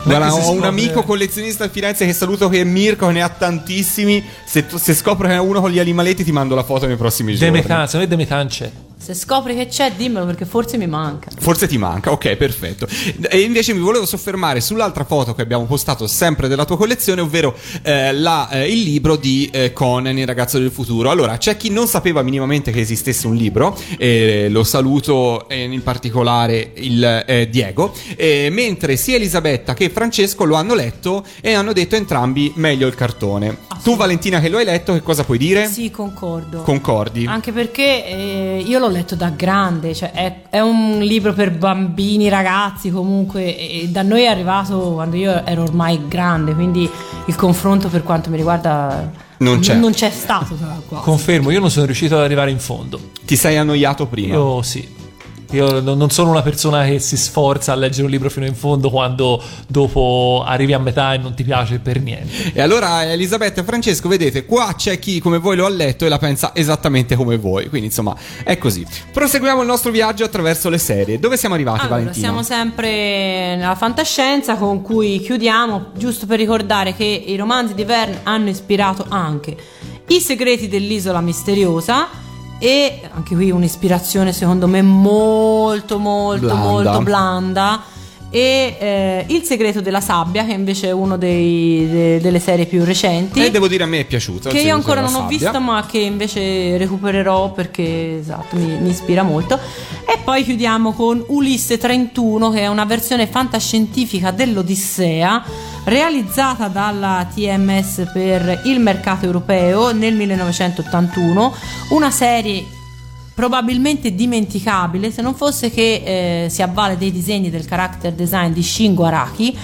Guarda, ho un amico collezionista a Firenze che saluto che è Mirko, che ne ha tantissimi. Se, tu- se scopro che è uno con gli animaletti, ti mando la foto nei prossimi giorni. Mecan, secondo me De Mecan c'è. Se scopri che c'è, dimmelo perché forse mi manca. Forse ti manca, ok, perfetto. E invece mi volevo soffermare sull'altra foto che abbiamo postato sempre della tua collezione, ovvero eh, la, eh, il libro di eh, Conan, il ragazzo del futuro. Allora, c'è chi non sapeva minimamente che esistesse un libro, lo saluto in particolare il eh, Diego, mentre sia Elisabetta che Francesco lo hanno letto e hanno detto entrambi meglio il cartone. Tu Valentina che lo hai letto, che cosa puoi dire? Sì, concordo. Concordi? Anche perché eh, io l'ho letto da grande, cioè è, è un libro per bambini, ragazzi comunque, e da noi è arrivato quando io ero ormai grande, quindi il confronto per quanto mi riguarda Non c'è. non c'è stato qua. Confermo, io non sono riuscito ad arrivare in fondo. Ti sei annoiato prima? Io sì. Io non non sono una persona che si sforza a leggere un libro fino in fondo quando dopo arrivi a metà e non ti piace per niente. E allora Elisabetta e Francesco, vedete, qua c'è chi come voi lo ha letto e la pensa esattamente come voi. Quindi insomma, è così. Proseguiamo il nostro viaggio attraverso le serie. Dove siamo arrivati, Allora, Valentina? siamo sempre nella fantascienza con cui chiudiamo, giusto per ricordare che i romanzi di Verne hanno ispirato anche I segreti dell'isola misteriosa e anche qui un'ispirazione secondo me molto molto Blanda. molto blanda e eh, Il segreto della sabbia che invece è una delle serie più recenti E devo dire a me è piaciuto. che io ancora non ho sabbia. visto ma che invece recupererò perché esatto mi, mi ispira molto e poi chiudiamo con Ulisse 31 che è una versione fantascientifica dell'Odissea realizzata dalla TMS per il mercato europeo nel 1981 una serie probabilmente dimenticabile se non fosse che eh, si avvale dei disegni del character design di Shingo Araki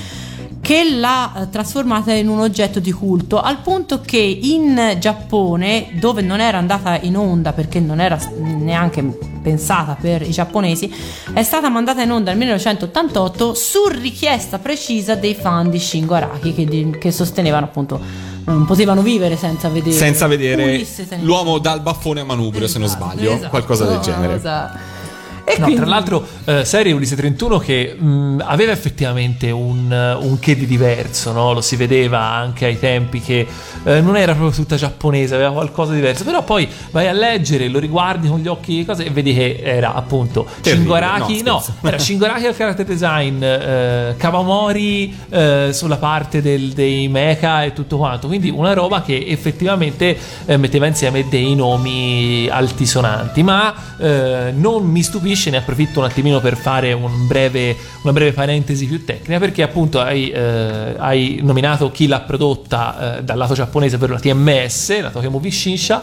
che l'ha eh, trasformata in un oggetto di culto al punto che in Giappone dove non era andata in onda perché non era neanche pensata per i giapponesi è stata mandata in onda nel 1988 su richiesta precisa dei fan di Shingo Araki che, che sostenevano appunto non potevano vivere senza vedere Senza vedere Ulisse 31. l'uomo dal baffone a manubrio, se non Esatto, sbaglio. esatto, Qualcosa del una genere. cosa- E No, quindi- tra l'altro, eh, serie Ulisse 31 che mh, aveva effettivamente un, un che di diverso, no? lo si vedeva anche ai tempi che eh, non era proprio tutta giapponese, aveva qualcosa di diverso. Però poi vai a leggere, lo riguardi con gli occhi cose, e vedi che era appunto Terribile, Shingo Araki. no, No, era Shingo Araki al character design, eh, Kawamori eh, sulla parte del- dei mecha e tutto quanto. Quindi una roba che effettivamente eh, metteva insieme dei nomi altisonanti. Ma eh, non mi stupisce, ne approfitto un attimino per fare un breve- una breve parentesi più tecnica, perché appunto hai, eh, hai nominato chi l'ha prodotta eh, dal lato giapponese per la TMS, la Tokyo Movie Shinsha,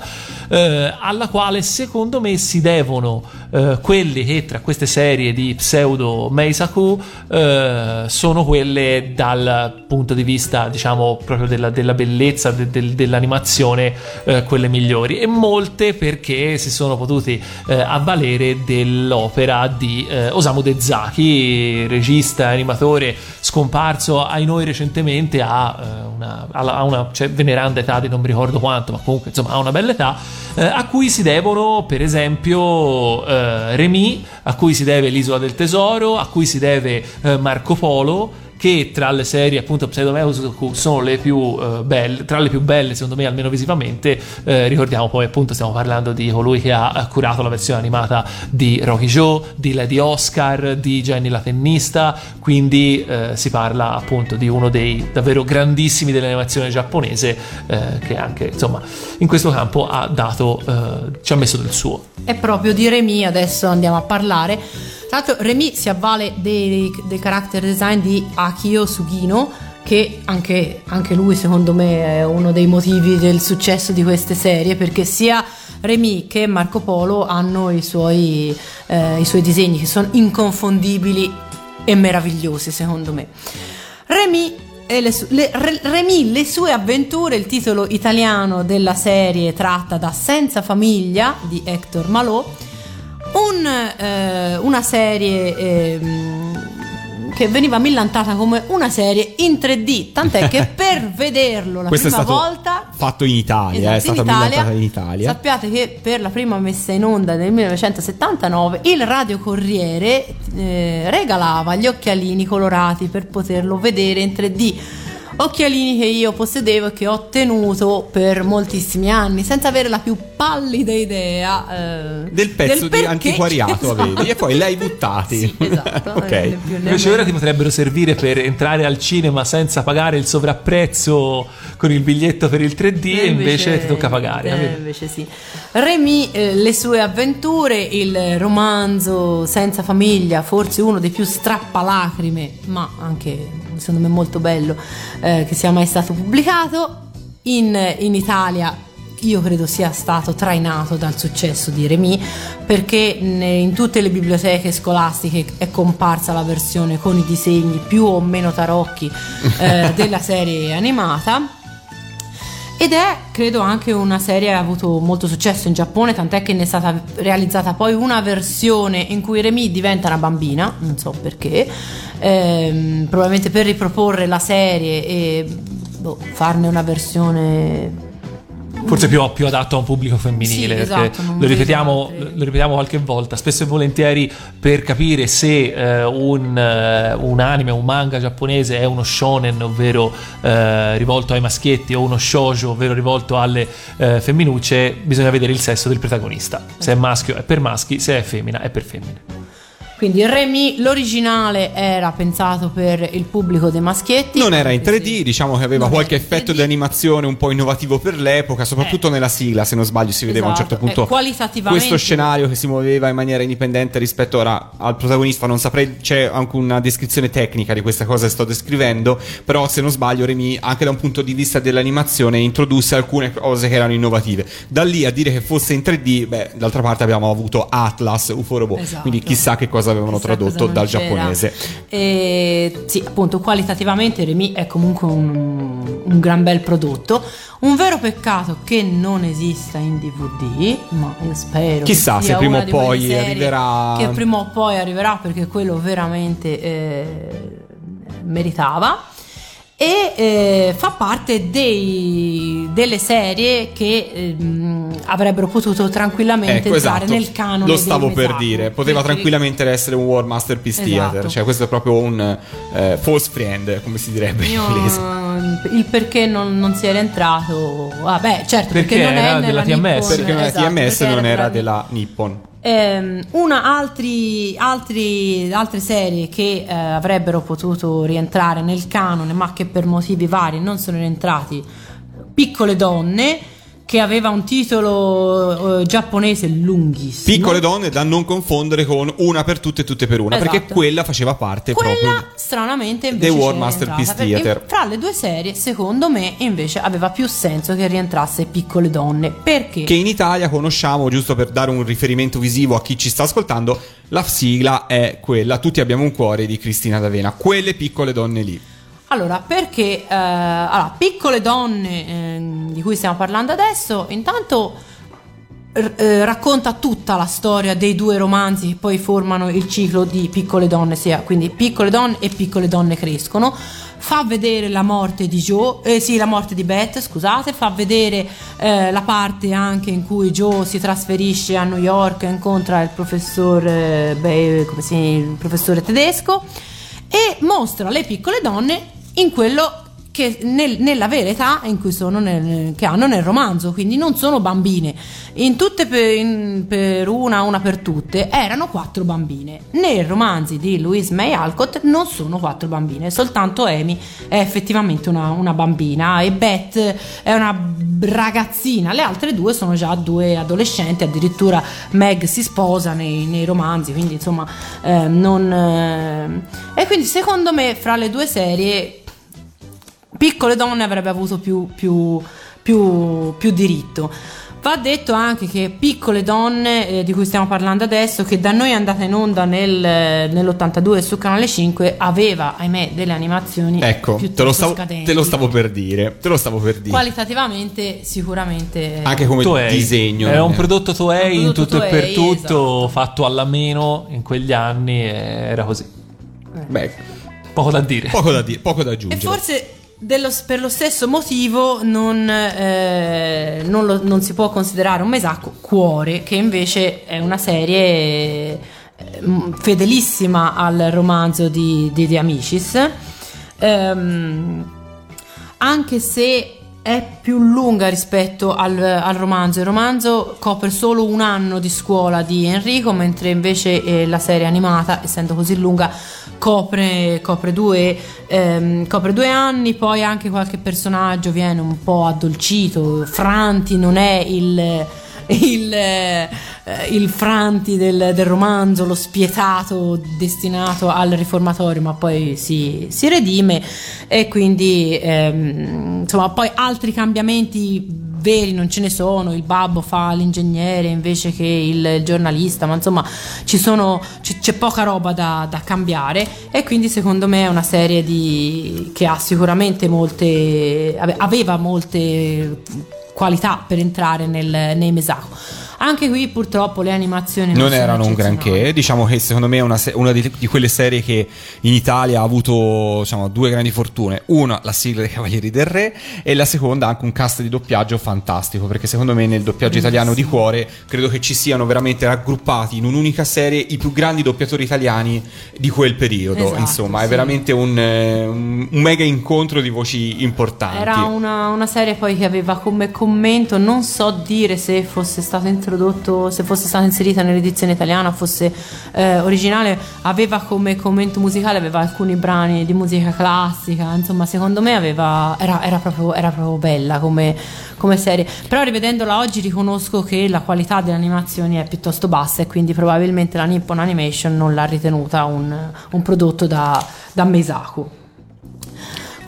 eh, alla quale secondo me si devono eh, quelli che tra queste serie di pseudo Meisaku eh, sono quelle dal punto di vista diciamo proprio della, della bellezza de- del- dell'animazione eh, quelle migliori. E molte perché si sono potuti avvalere dell'opera di eh, Osamu Dezaki regista animatore scomparso ai noi recentemente ha eh, una, ha una cioè, veneranda età di non mi ricordo quanto ma comunque insomma ha una bella età eh, a cui si devono per esempio eh, Remy a cui si deve l'isola del tesoro a cui si deve eh, Marco Polo che tra le serie appunto Pseudo sono le più eh, belle, tra le più belle secondo me almeno visivamente, eh, ricordiamo poi appunto stiamo parlando di colui che ha curato la versione animata di Rocky Joe, di Lady Oscar, di Jenny la tennista, quindi eh, si parla appunto di uno dei davvero grandissimi dell'animazione giapponese eh, che anche insomma in questo campo ha dato, eh, ci ha messo del suo. È proprio di Remy adesso andiamo a parlare. Tra l'altro Remy si avvale dei, dei character design di Akio Sugino che anche, anche, lui secondo me è uno dei motivi del successo di queste serie perché sia Remy che Marco Polo hanno i suoi, eh, i suoi disegni che sono inconfondibili e meravigliosi secondo me. Remy le, su- le, Re- Remy, le sue avventure, il titolo italiano della serie tratta da Senza famiglia di Hector Malot, un, eh, una serie eh, che veniva millantata come una serie in 3D, tant'è che per vederlo la Questo prima volta fatto in Italia, Esatto, è stata in Italia. in Italia. Sappiate che per la prima messa in onda nel 1979 il Radio Corriere eh, regalava gli occhialini colorati per poterlo vedere in 3D. Occhialini che io possedevo e che ho tenuto per moltissimi anni senza avere la più pallida idea eh, Del pezzo di perché- antiquariato Esatto. avevi e poi l'hai buttati. Sì, esatto. ok. Né più né Invece ora ti potrebbero servire per entrare al cinema senza pagare il sovrapprezzo con il biglietto per il 3D e invece, ti tocca pagare. eh, invece sì. Remy, eh, le sue avventure, il romanzo Senza famiglia, forse uno dei più strappalacrime, ma anche secondo me molto bello, eh, che sia mai stato pubblicato. In, in Italia io credo sia stato trainato dal successo di Remy perché in tutte le biblioteche scolastiche è comparsa la versione con i disegni più o meno tarocchi eh, della serie animata ed è, credo, anche una serie che ha avuto molto successo in Giappone, tant'è che ne è stata realizzata poi una versione in cui Remy diventa una bambina, non so perché, ehm, probabilmente per riproporre la serie e boh, farne una versione... Forse più, più adatto a un pubblico femminile. Sì, perché esatto, lo, ripetiamo, lo ripetiamo qualche volta, spesso e volentieri per capire se eh, un, eh, un anime, un manga giapponese è uno shonen, ovvero eh, rivolto ai maschietti, o uno shoujo, ovvero rivolto alle eh, femminucce, bisogna vedere il sesso del protagonista. Se è maschio è per maschi, se è femmina è per femmine. Quindi Remy, l'originale era pensato per il pubblico dei maschietti. Non era in anche 3D, se- diciamo che aveva Non qualche effetto 3D. di animazione un po' innovativo per l'epoca, soprattutto nella sigla, se non sbaglio, si vedeva a un Esatto, certo punto eh, qualitativamente- questo scenario che si muoveva in maniera indipendente rispetto ora al protagonista. Non saprei, c'è anche una descrizione tecnica di questa cosa che sto descrivendo, però se non sbaglio Remy, anche da un punto di vista dell'animazione, introdusse alcune cose che erano innovative. Da lì a dire che fosse in 3D, beh, d'altra parte abbiamo avuto Atlas, UFO Robot, Esatto. quindi chissà che cosa avevano Chissà tradotto cosa dal c'era. giapponese. E, sì, appunto, qualitativamente Remy è comunque un, un gran bel prodotto. Un vero peccato che non esista in DVD, ma io spero. Chissà se prima o poi arriverà- Che prima o poi arriverà perché quello veramente eh, meritava. E eh, fa parte dei- delle serie che ehm, avrebbero potuto tranquillamente Ecco, entrare esatto. nel canone. Lo stavo per dire, poteva tranquillamente essere un War Masterpiece Esatto. Theater, cioè questo è proprio un eh, false friend, come si direbbe in Io, inglese. il perché non, non si era entrato, vabbè, certo, perché, Perché non è era nella della TMS. Nippon, Perché la esatto, TMS perché non era della- della Nippon. Ehm, una altri, altri- altre serie che eh, avrebbero potuto rientrare nel canone, ma che per motivi vari non sono rientrati, Piccole donne, che aveva un titolo eh, giapponese lunghissimo. Piccole donne da non confondere con una per tutte e tutte per una, Esatto. perché quella faceva parte Quella proprio stranamente invece The War Masterpiece Theater. Fra le due serie, secondo me, invece aveva più senso che rientrasse Piccole donne. Perché? che in Italia conosciamo, giusto per dare un riferimento visivo a chi ci sta ascoltando, la sigla è quella Tutti abbiamo un cuore di Cristina D'Avena, quelle piccole donne lì. Allora, perché eh, allora, piccole donne ehm, di cui stiamo parlando adesso, intanto r- eh, racconta tutta la storia dei due romanzi che poi formano il ciclo di piccole donne, sia quindi piccole donne e piccole donne crescono. Fa vedere la morte di Joe, eh, sì, la morte di Beth, scusate, fa vedere eh, la parte anche in cui Joe si trasferisce a New York e incontra il professor, eh, beh, si, il professore tedesco. E mostra le piccole donne in quello che nel- nella vera età in cui sono nel- che hanno nel romanzo, quindi non sono bambine. In tutte per, in- per una, una per tutte, erano quattro bambine. Nei romanzi di Louise May Alcott non sono quattro bambine, soltanto Amy è effettivamente una, una bambina e Beth è una ragazzina, le altre due sono già due adolescenti, addirittura Meg si sposa nei, nei romanzi, quindi insomma eh, non... eh, E quindi secondo me fra le due serie piccole donne avrebbe avuto più, più- più- più diritto. Va detto anche che Piccole donne, eh, di cui stiamo parlando adesso, che da noi è andata in onda nel, nell'82 su Canale 5, aveva, ahimè, delle animazioni Ecco, te lo, stavo, scadenti. te lo stavo per dire. Te lo stavo per dire. Qualitativamente sicuramente... Anche come Toei. disegno. Era un eh. prodotto Toei Un in prodotto tutto e per Toei, tutto, esatto. fatto alla meno in quegli anni, e era così. Beh, Poco da dire. poco da, dire, poco da E aggiungere. forse dello- per lo stesso motivo non, eh, non lo- non si può considerare un mesacco Cuore, che invece è una serie eh, fedelissima al romanzo di, di The Amicis. Ehm, anche se è più lunga rispetto al, al romanzo. Il romanzo copre solo un anno di scuola di Enrico, mentre invece eh, la serie animata, essendo così lunga, copre, copre due, ehm, copre due anni. Poi anche qualche personaggio viene un po' addolcito. Franti non è il. Il, eh, il Franti del, del romanzo, lo spietato destinato al riformatorio, ma poi si, si redime. E quindi ehm, insomma poi altri cambiamenti veri non ce ne sono. Il babbo fa l'ingegnere invece che il giornalista ma insomma ci sono c- c'è poca roba da, da cambiare. E quindi secondo me è una serie di, che ha sicuramente molte ave- aveva molte qualità per entrare nel, nei Mesako anche qui purtroppo le animazioni non, non erano un granché. Diciamo che secondo me è una, se- una di, di quelle serie che in Italia ha avuto diciamo, due grandi fortune. Una, la sigla dei Cavalieri del Re, e la seconda, anche un cast di doppiaggio fantastico. Perché secondo me nel doppiaggio italiano di cuore credo che ci siano veramente raggruppati in un'unica serie i più grandi doppiatori italiani di quel periodo. Esatto, Insomma, è sì. veramente un, eh, un- un mega incontro di voci importanti. Era una, una serie poi che aveva come commento, non so dire se fosse stato introdotto, se fosse stata inserita nell'edizione italiana, fosse eh, originale, aveva come commento musicale, aveva alcuni brani di musica classica, insomma secondo me aveva, era, era proprio, era proprio bella come, come serie. Però rivedendola oggi riconosco che la qualità delle animazioni è piuttosto bassa e quindi probabilmente la Nippon Animation non l'ha ritenuta un, un prodotto da, da Meisaku.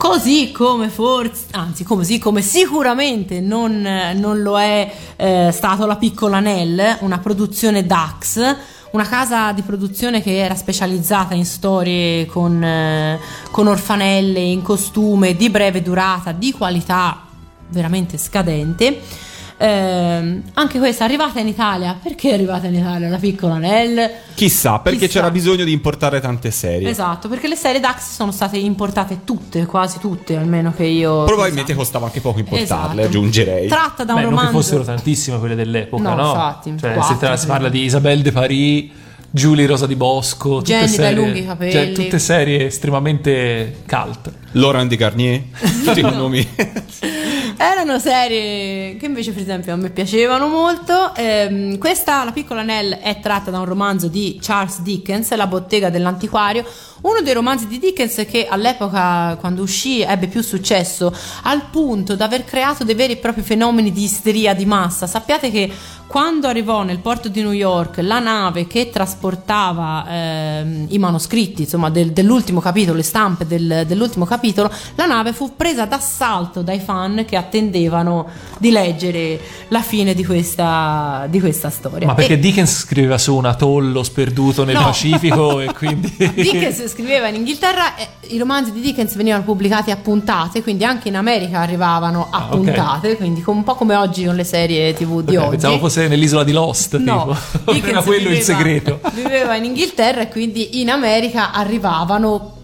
Così come forse, anzi, così come sicuramente non, non lo è eh, stato la piccola Nell, una produzione DAX, una casa di produzione che era specializzata in storie con, eh, con orfanelle, in costume di breve durata, di qualità veramente scadente. Ehm, anche questa è arrivata in Italia. Perché è arrivata in Italia la piccola Nell? Chissà, perché Chissà. c'era bisogno di importare tante serie. Esatto, perché le serie DAX sono state importate tutte, quasi tutte, almeno che io. Probabilmente sappia. costava anche poco importarle, Esatto. aggiungerei. Tratta da un Beh, non romanzo. che fossero tantissime quelle dell'epoca, No, no? infatti, cioè, quattro, si, tra- si parla di Isabelle de Paris, Julie Rosa di Bosco, tutte Jenny dai serie, lunghi capelli. cioè, tutte serie estremamente cult. Laurent de Garnier, tutti i nomi. Erano serie che invece, per esempio, a me piacevano molto. Ehm, questa, La piccola Nell, è tratta da un romanzo di Charles Dickens, La bottega dell'antiquario. Uno dei romanzi di Dickens che all'epoca, quando uscì, ebbe più successo, al punto da aver creato dei veri e propri fenomeni di isteria di massa. Sappiate che quando arrivò nel porto di New York la nave che trasportava ehm, i manoscritti, insomma, del- dell'ultimo capitolo, le stampe del- dell'ultimo capitolo, la nave fu presa d'assalto dai fan che attendevano di leggere la fine di questa, di questa storia. Ma perché E Dickens scriveva su un atollo sperduto nel No. Pacifico e quindi... Dickens scriveva in Inghilterra e i romanzi di Dickens venivano pubblicati a puntate, quindi anche in America arrivavano a Ah, puntate, quindi com- un po' come oggi con le serie TV di Ok, oggi. Pensavo fosse nell'isola di Lost, No, tipo. Era quello il viveva- segreto. Viveva in Inghilterra e quindi in America arrivavano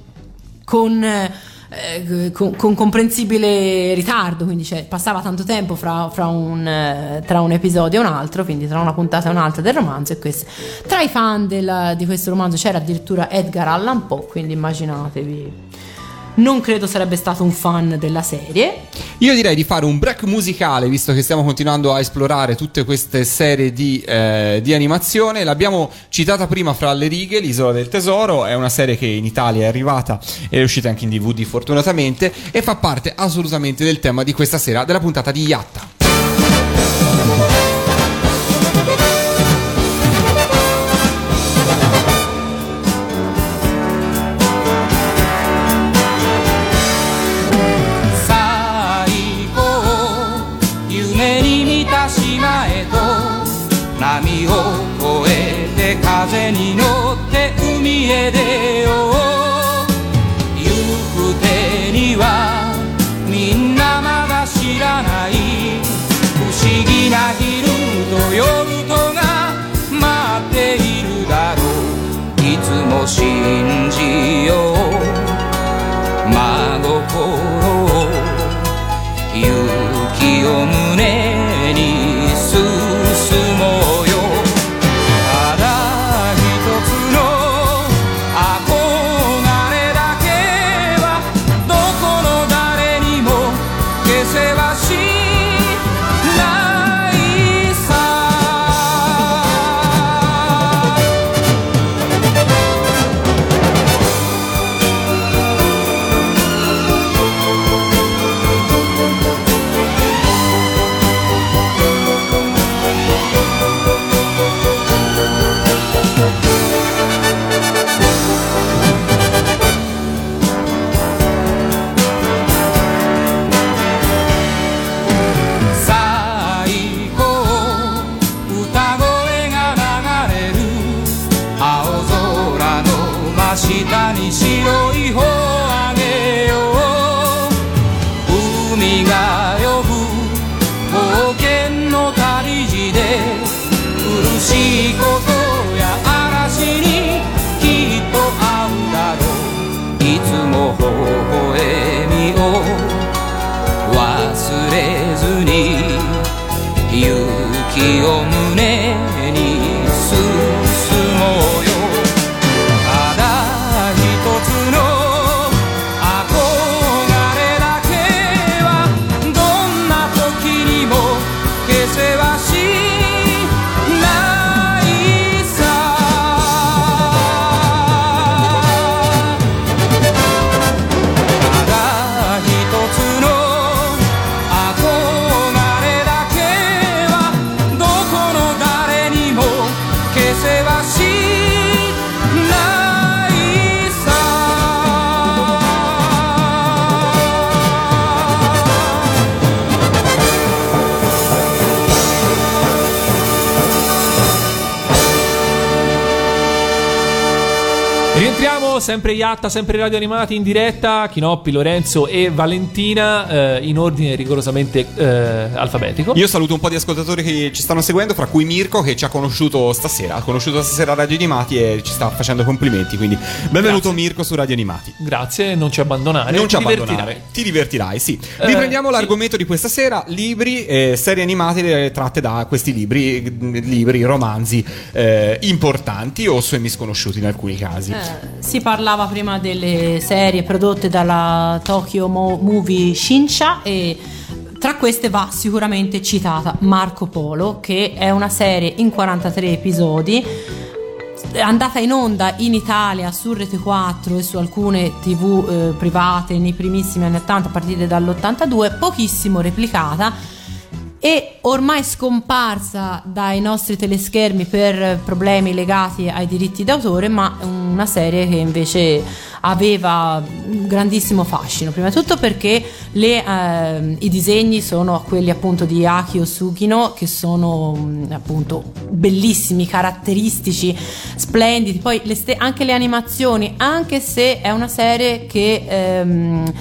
con, eh, con, con comprensibile ritardo, quindi cioè, passava tanto tempo fra, fra un, eh, tra un episodio e un altro, quindi tra una puntata e un'altra del romanzo e questo. Tra i fan del- di questo romanzo c'era addirittura Edgar Allan Poe, quindi immaginatevi. Non credo sarebbe stato un fan della serie. Io direi di fare un break musicale, visto che stiamo continuando a esplorare tutte queste serie di, eh, di animazione. L'abbiamo citata prima fra le righe, L'Isola del Tesoro, è una serie che in Italia è arrivata e è uscita anche in DVD fortunatamente e fa parte assolutamente del tema di questa sera, della puntata di Yatta. aí sempre Iatta, sempre Radio Animati in diretta, Chinoppi, Lorenzo e Valentina eh, in ordine rigorosamente eh, alfabetico. Io saluto un po' di ascoltatori che ci stanno seguendo, fra cui Mirko che ci ha conosciuto stasera, ha conosciuto stasera Radio Animati e ci sta facendo complimenti, quindi benvenuto Mirko su Radio Animati. Grazie, non ci abbandonare. Non ci ti abbandonare, divertirai. ti divertirai, sì. Eh, Riprendiamo sì. l'argomento di questa sera: libri, eh, serie animate eh, tratte da questi libri, eh, libri, romanzi eh, importanti o semi sconosciuti in alcuni casi. Eh, si parlava prima delle serie prodotte dalla Tokyo Mo- Movie Shinsha e tra queste va sicuramente citata Marco Polo, che è una serie in 43 episodi andata in onda in Italia su Rete 4 e su alcune tv eh, private nei primissimi anni 80 a partire dall'82 pochissimo replicata e ormai scomparsa dai nostri teleschermi per problemi legati ai diritti d'autore, ma una serie che invece aveva un grandissimo fascino. Prima di tutto perché le, ehm, i disegni sono quelli appunto di Akio Sugino, che sono mh, appunto bellissimi, caratteristici, splendidi. Poi le ste- anche le animazioni, anche se è una serie che ehm,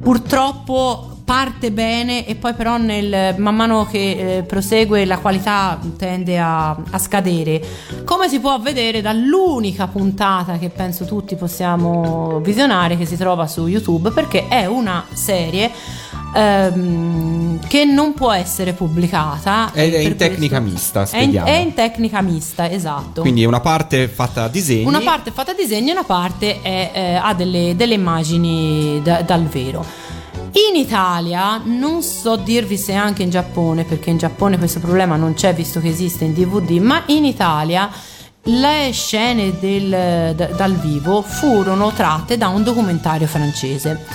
purtroppo parte bene e poi però nel, man mano che eh, prosegue la qualità tende a, a scadere. Come si può vedere dall'unica puntata che penso tutti possiamo visionare che si trova su YouTube perché è una serie ehm, che non può essere pubblicata. È, è in tecnica mista, È in, spieghiamo. è in tecnica mista, esatto. Quindi è una parte fatta a disegni. Una parte fatta a disegno e una parte è, eh, ha delle, delle immagini da- dal vero. In Italia, non so dirvi se anche in Giappone, perché in Giappone questo problema non c'è visto che esiste in DVD, ma in Italia le scene del- da- dal vivo furono tratte da un documentario francese.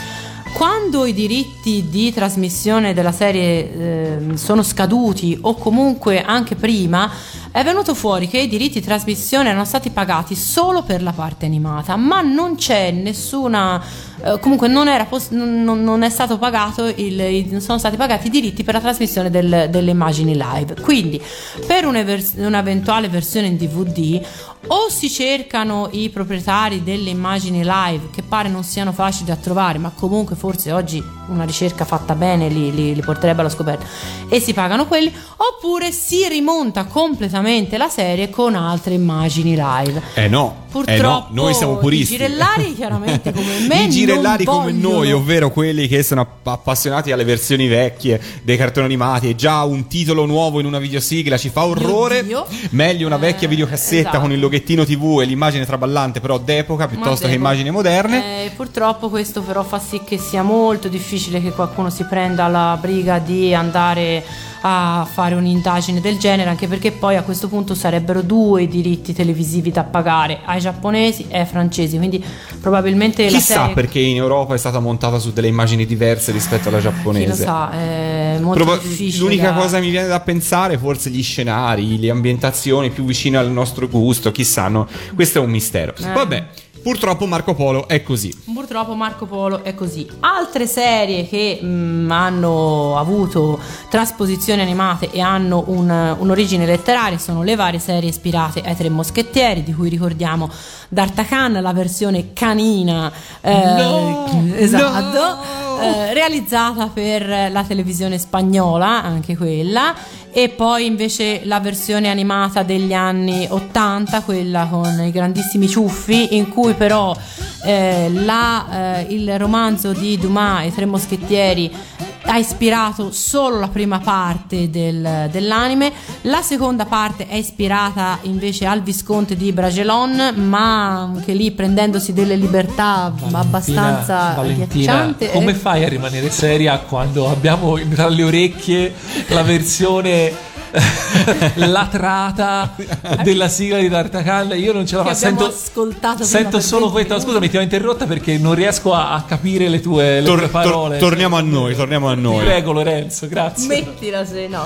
Quando i diritti di trasmissione della serie ehm, sono scaduti o comunque anche prima, è venuto fuori che i diritti di trasmissione erano stati pagati solo per la parte animata, ma non c'è nessuna. Eh, comunque non, era poss- non, non- non è stato pagato il, non sono stati pagati i diritti per la trasmissione del- delle immagini live. Quindi, per un'ever- un'eventuale versione in DVD, o si cercano i proprietari delle immagini live, che pare non siano facili da trovare, ma comunque forse oggi una ricerca fatta bene li, li- li porterebbe alla scoperta, e si pagano quelli, oppure si rimonta completamente la serie con altre immagini live. Eh no, Purtroppo eh no, noi siamo puristi. i girellari chiaramente come me I girellari non come vogliono. noi, ovvero quelli che sono app- appassionati alle versioni vecchie dei cartoni animati e già un titolo nuovo in una videosigla ci fa orrore. Dio. Meglio una vecchia Eh, videocassetta esatto. con il loghettino TV e l'immagine traballante però d'epoca piuttosto che Ma immagini moderne. Eh, purtroppo questo però fa sì che sia molto difficile che qualcuno si prenda la briga di andare a fare un'indagine del genere, anche perché poi a questo punto sarebbero due i diritti televisivi da pagare, ai giapponesi e ai francesi, quindi probabilmente la Chissà serie perché in Europa è stata montata su delle immagini diverse rispetto alla chi lo giapponese. sa, è molto Proba- difficile. L'unica da- cosa mi viene da pensare, forse gli scenari, le ambientazioni più vicine al nostro gusto, chissà, no? questo è un mistero. Eh. Vabbè, purtroppo Marco Polo è così. Purtroppo Marco Polo è così. Altre serie che mh, hanno avuto trasposizioni animate e hanno un- un'origine letteraria sono le varie serie ispirate ai Tre Moschettieri, di cui ricordiamo D'Artacan, la versione canina, eh, No! esatto, eh, realizzata per la televisione spagnola, anche quella, e poi invece la versione animata degli anni 80, quella con i grandissimi ciuffi, in cui però eh, la, eh, il romanzo di Dumas, I Tre Moschettieri, ha ispirato solo la prima parte del- dell'anime, la seconda parte è ispirata invece al Visconte di Bragelon, ma anche lì prendendosi delle libertà abbastanza Valentina, come Eh, fai a rimanere seria quando abbiamo tra le orecchie la versione latrata della sigla di D'Artacan? Io non ce la faccio. abbiamo Sento, ascoltato sento solo 20 questa. minuti. Scusami, ti ho interrotta perché non riesco a, a capire le tue, le Tor- tue tor- parole. torniamo a noi, torniamo a Ti noi. prego, Lorenzo, grazie. Mettila se no.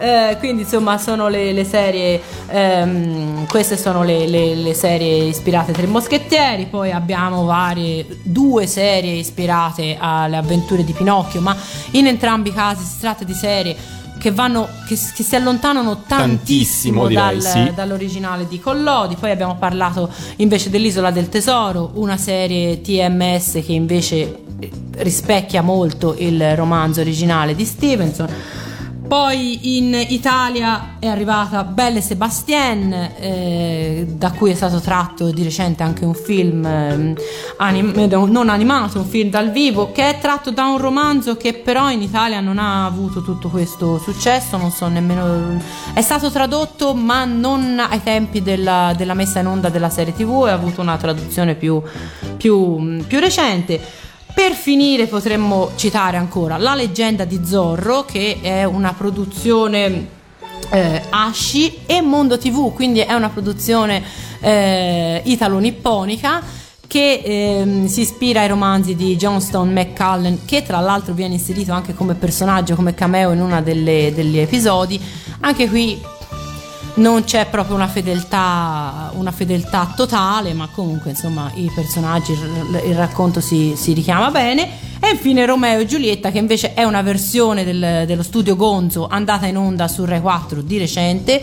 Eh, quindi insomma sono le, le serie, ehm, queste sono le, le- le serie ispirate ai Tre Moschettieri, poi abbiamo varie, due serie ispirate alle avventure di Pinocchio, ma in entrambi i casi si tratta di serie che, vanno, che, che si allontanano tantissimo, Tantissimo, direi, dal- sì. dall'originale di Collodi. Poi abbiamo parlato invece dell'Isola del Tesoro, una serie TMS che invece eh, rispecchia molto il romanzo originale di Stevenson. Poi in Italia è arrivata Belle Sebastien, eh, da cui è stato tratto di recente anche un film ehm, anim- eh, non animato, un film dal vivo, che è tratto da un romanzo che però in Italia non ha avuto tutto questo successo, non so nemmeno... È stato tradotto ma non ai tempi della, della messa in onda della serie tv ha avuto una traduzione più, più, più recente. Per finire potremmo citare ancora La leggenda di Zorro, che è una produzione eh, Ashi e Mondo TV, quindi è una produzione eh, italo-nipponica che ehm, si ispira ai romanzi di Johnston McCullen, che tra l'altro viene inserito anche come personaggio, come cameo in uno degli episodi. Anche qui non c'è proprio una fedeltà, una fedeltà totale, ma comunque insomma i personaggi, il, il racconto si, si richiama bene. E infine Romeo e Giulietta, che invece è una versione del- dello studio Gonzo andata in onda su Rai 4 di recente,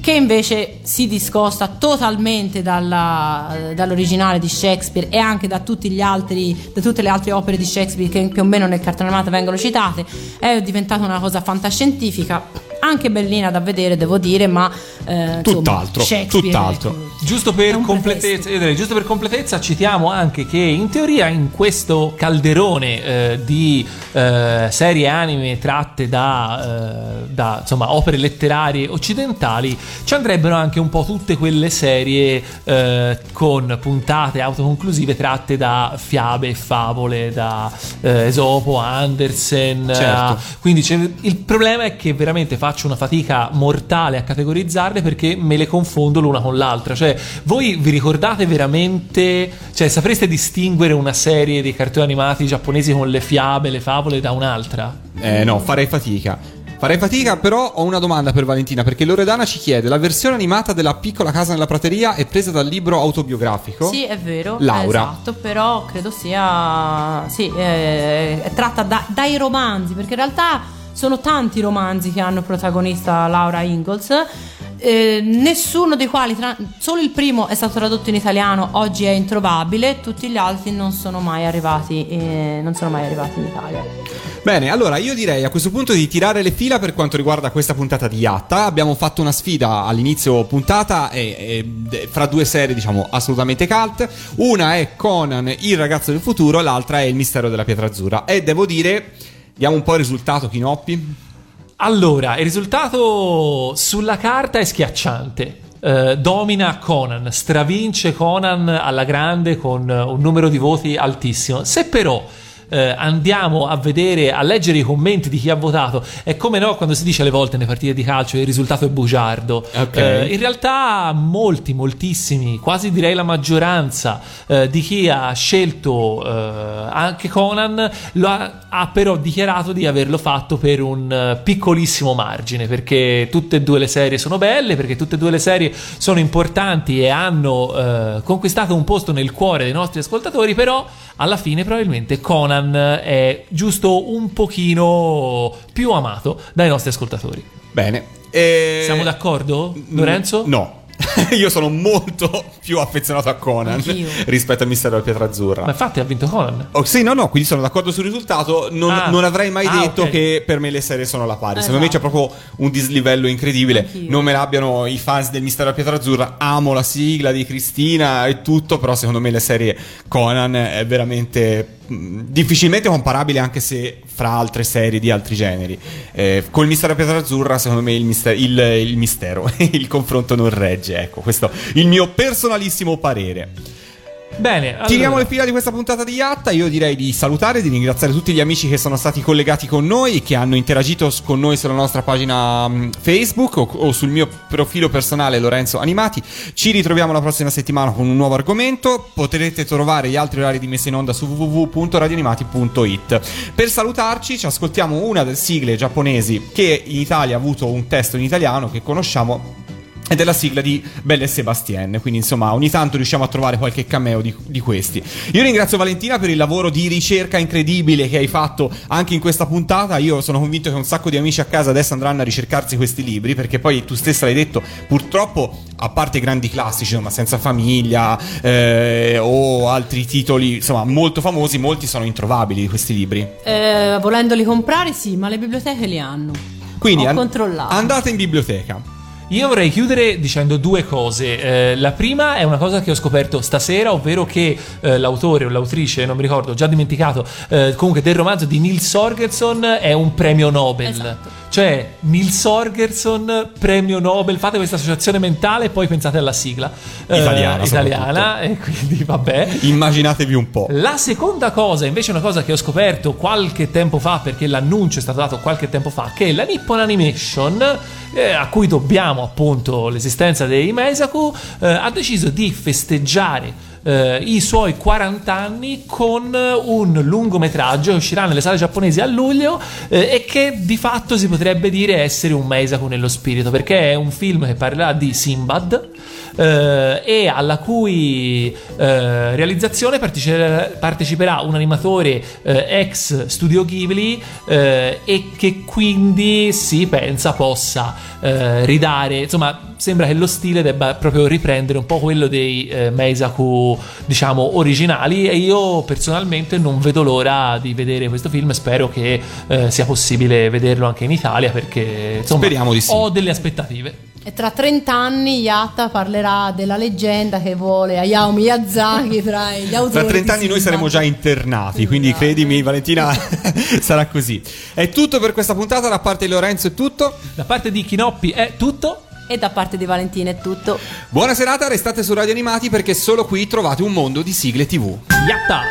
che invece si discosta totalmente dalla- dall'originale di Shakespeare e anche da, altri, da tutte le altre opere di Shakespeare che più o meno nel cartone animato vengono citate. È diventata una cosa fantascientifica, anche bellina da vedere, devo dire, ma eh, insomma, Tutt'altro, Shakespeare, tutt'altro. Giusto per, completezza, giusto per completezza citiamo anche che in teoria in questo calderone eh, di eh, serie anime tratte da, eh, da, insomma, opere letterarie occidentali ci andrebbero anche un po' tutte quelle serie eh, con puntate autoconclusive tratte da fiabe e favole da eh, Esopo, Andersen Certo. quindi c'è- il problema è che veramente faccio una fatica mortale a categorizzarle perché me le confondo l'una con l'altra. Cioè, voi vi ricordate veramente, cioè sapreste distinguere una serie di cartoni animati giapponesi con le fiabe, le favole da un'altra? Eh no, farei fatica. Farei fatica, però ho una domanda per Valentina, perché Loredana ci chiede: la versione animata della piccola casa nella prateria è presa dal libro autobiografico? Sì, è vero. Laura. Esatto, però credo sia. Sì, eh, è tratta da- dai romanzi, perché in realtà sono tanti romanzi che hanno protagonista Laura Ingalls. eh, nessuno dei quali, tra- solo il primo è stato tradotto in italiano, oggi è introvabile, tutti gli altri non sono mai arrivati, eh, non sono mai arrivati in Italia. Bene, allora io direi a questo punto di tirare le fila per quanto riguarda questa puntata di Yatta. Abbiamo fatto una sfida all'inizio puntata e- e- fra due serie, diciamo, assolutamente cult. Una è Conan, il ragazzo del futuro, l'altra è il mistero della pietra azzurra. E devo dire, diamo un po' il risultato, Chinoppi. Allora, il risultato sulla carta è schiacciante. Eh, domina Conan, stravince Conan alla grande con un numero di voti altissimo. Se però eh, andiamo a vedere, a leggere i commenti di chi ha votato, è come no quando si dice alle volte nelle partite di calcio il risultato è bugiardo. Ok. Eh, in realtà molti, moltissimi, quasi direi la maggioranza eh, di chi ha scelto eh, anche Conan lo ha, ha però dichiarato di averlo fatto per un eh, piccolissimo margine, perché tutte e due le serie sono belle, perché tutte e due le serie sono importanti e hanno eh, conquistato un posto nel cuore dei nostri ascoltatori, però alla fine probabilmente Conan è giusto un pochino più amato dai nostri ascoltatori. Bene. E- Siamo d'accordo, Lorenzo? No. Io sono molto più affezionato a Conan Anch'io. rispetto al mistero della pietra azzurra. Ma infatti ha vinto Conan. Oh, sì, no, no, quindi sono d'accordo sul risultato. Non, Ah. non avrei mai Ah, detto ok. che per me le serie sono alla pari. Secondo me c'è Esatto. proprio un dislivello incredibile. Anch'io. Non me l'abbiano i fans del Mistero della Pietra Azzurra. Amo la sigla di Cristina e tutto, però secondo me le serie Conan è veramente difficilmente comparabile anche se fra altre serie di altri generi. Eh, col Mistero della Pietra Azzurra, secondo me il, mister- il- il mistero, il confronto non regge. Ecco, questo è il mio personalissimo parere. Bene, allora, Tiriamo le fila di questa puntata di Yatta. Io direi di salutare, di ringraziare tutti gli amici che sono stati collegati con noi, che hanno interagito con noi sulla nostra pagina mh, Facebook o, o sul mio profilo personale Lorenzo Animati. Ci ritroviamo la prossima settimana con un nuovo argomento. Potrete trovare gli altri orari di messa in onda su www.radioanimati.it. Per salutarci, ci ascoltiamo una delle sigle giapponesi che in Italia ha avuto un testo in italiano che conosciamo ed è la sigla di Belle e Sebastien. Quindi, insomma, ogni tanto riusciamo a trovare qualche cameo di, di questi. Io ringrazio Valentina per il lavoro di ricerca incredibile che hai fatto anche in questa puntata. Io sono convinto che un sacco di amici a casa adesso andranno a ricercarsi questi libri. Perché poi tu stessa l'hai detto, purtroppo, a parte i grandi classici, insomma, Senza famiglia eh, o altri titoli, insomma, molto famosi, molti sono introvabili questi libri. Eh, volendoli comprare, sì, ma le biblioteche li hanno. Quindi an- andate in biblioteca. Io vorrei chiudere dicendo due cose. Eh, la prima è una cosa che ho scoperto stasera, ovvero che eh, l'autore o l'autrice, non mi ricordo, ho già dimenticato, eh, comunque del romanzo di Nils Sorgerson è un premio Nobel. Esatto. Cioè, Nils Sorgerson, premio Nobel, fate questa associazione mentale e poi pensate alla sigla. Eh, Italiana, italiana, e quindi vabbè. Immaginatevi un po'. La seconda cosa, invece, è una cosa che ho scoperto qualche tempo fa, perché l'annuncio è stato dato qualche tempo fa, che la Nippon Animation, eh, a cui dobbiamo appunto l'esistenza dei Meisaku, eh, ha deciso di festeggiare eh, i suoi 40 anni con un lungometraggio che uscirà nelle sale giapponesi a luglio eh, e che di fatto si potrebbe dire essere un Meisaku nello spirito, perché è un film che parlerà di Sinbad. Eh, e alla cui eh, realizzazione partecipe- parteciperà un animatore eh, ex Studio Ghibli eh, e che quindi si pensa possa eh, ridare, insomma sembra che lo stile debba proprio riprendere un po' quello dei Meisaku diciamo originali e io personalmente non vedo l'ora di vedere questo film spero che sia possibile vederlo anche in Italia perché insomma Speriamo di sì. ho delle aspettative E tra 30 anni Yatta parlerà della leggenda che vuole Hayao Miyazaki tra gli autori. Tra 30 di anni noi saremo già internati, quindi Esatto. credimi Valentina sarà così. È tutto per questa puntata, da parte di Lorenzo è tutto. da parte di Kinoppi è tutto E da parte di Valentina è tutto. Buona serata, restate su Radio Animati perché solo qui trovate un mondo di sigle TV. Yatta!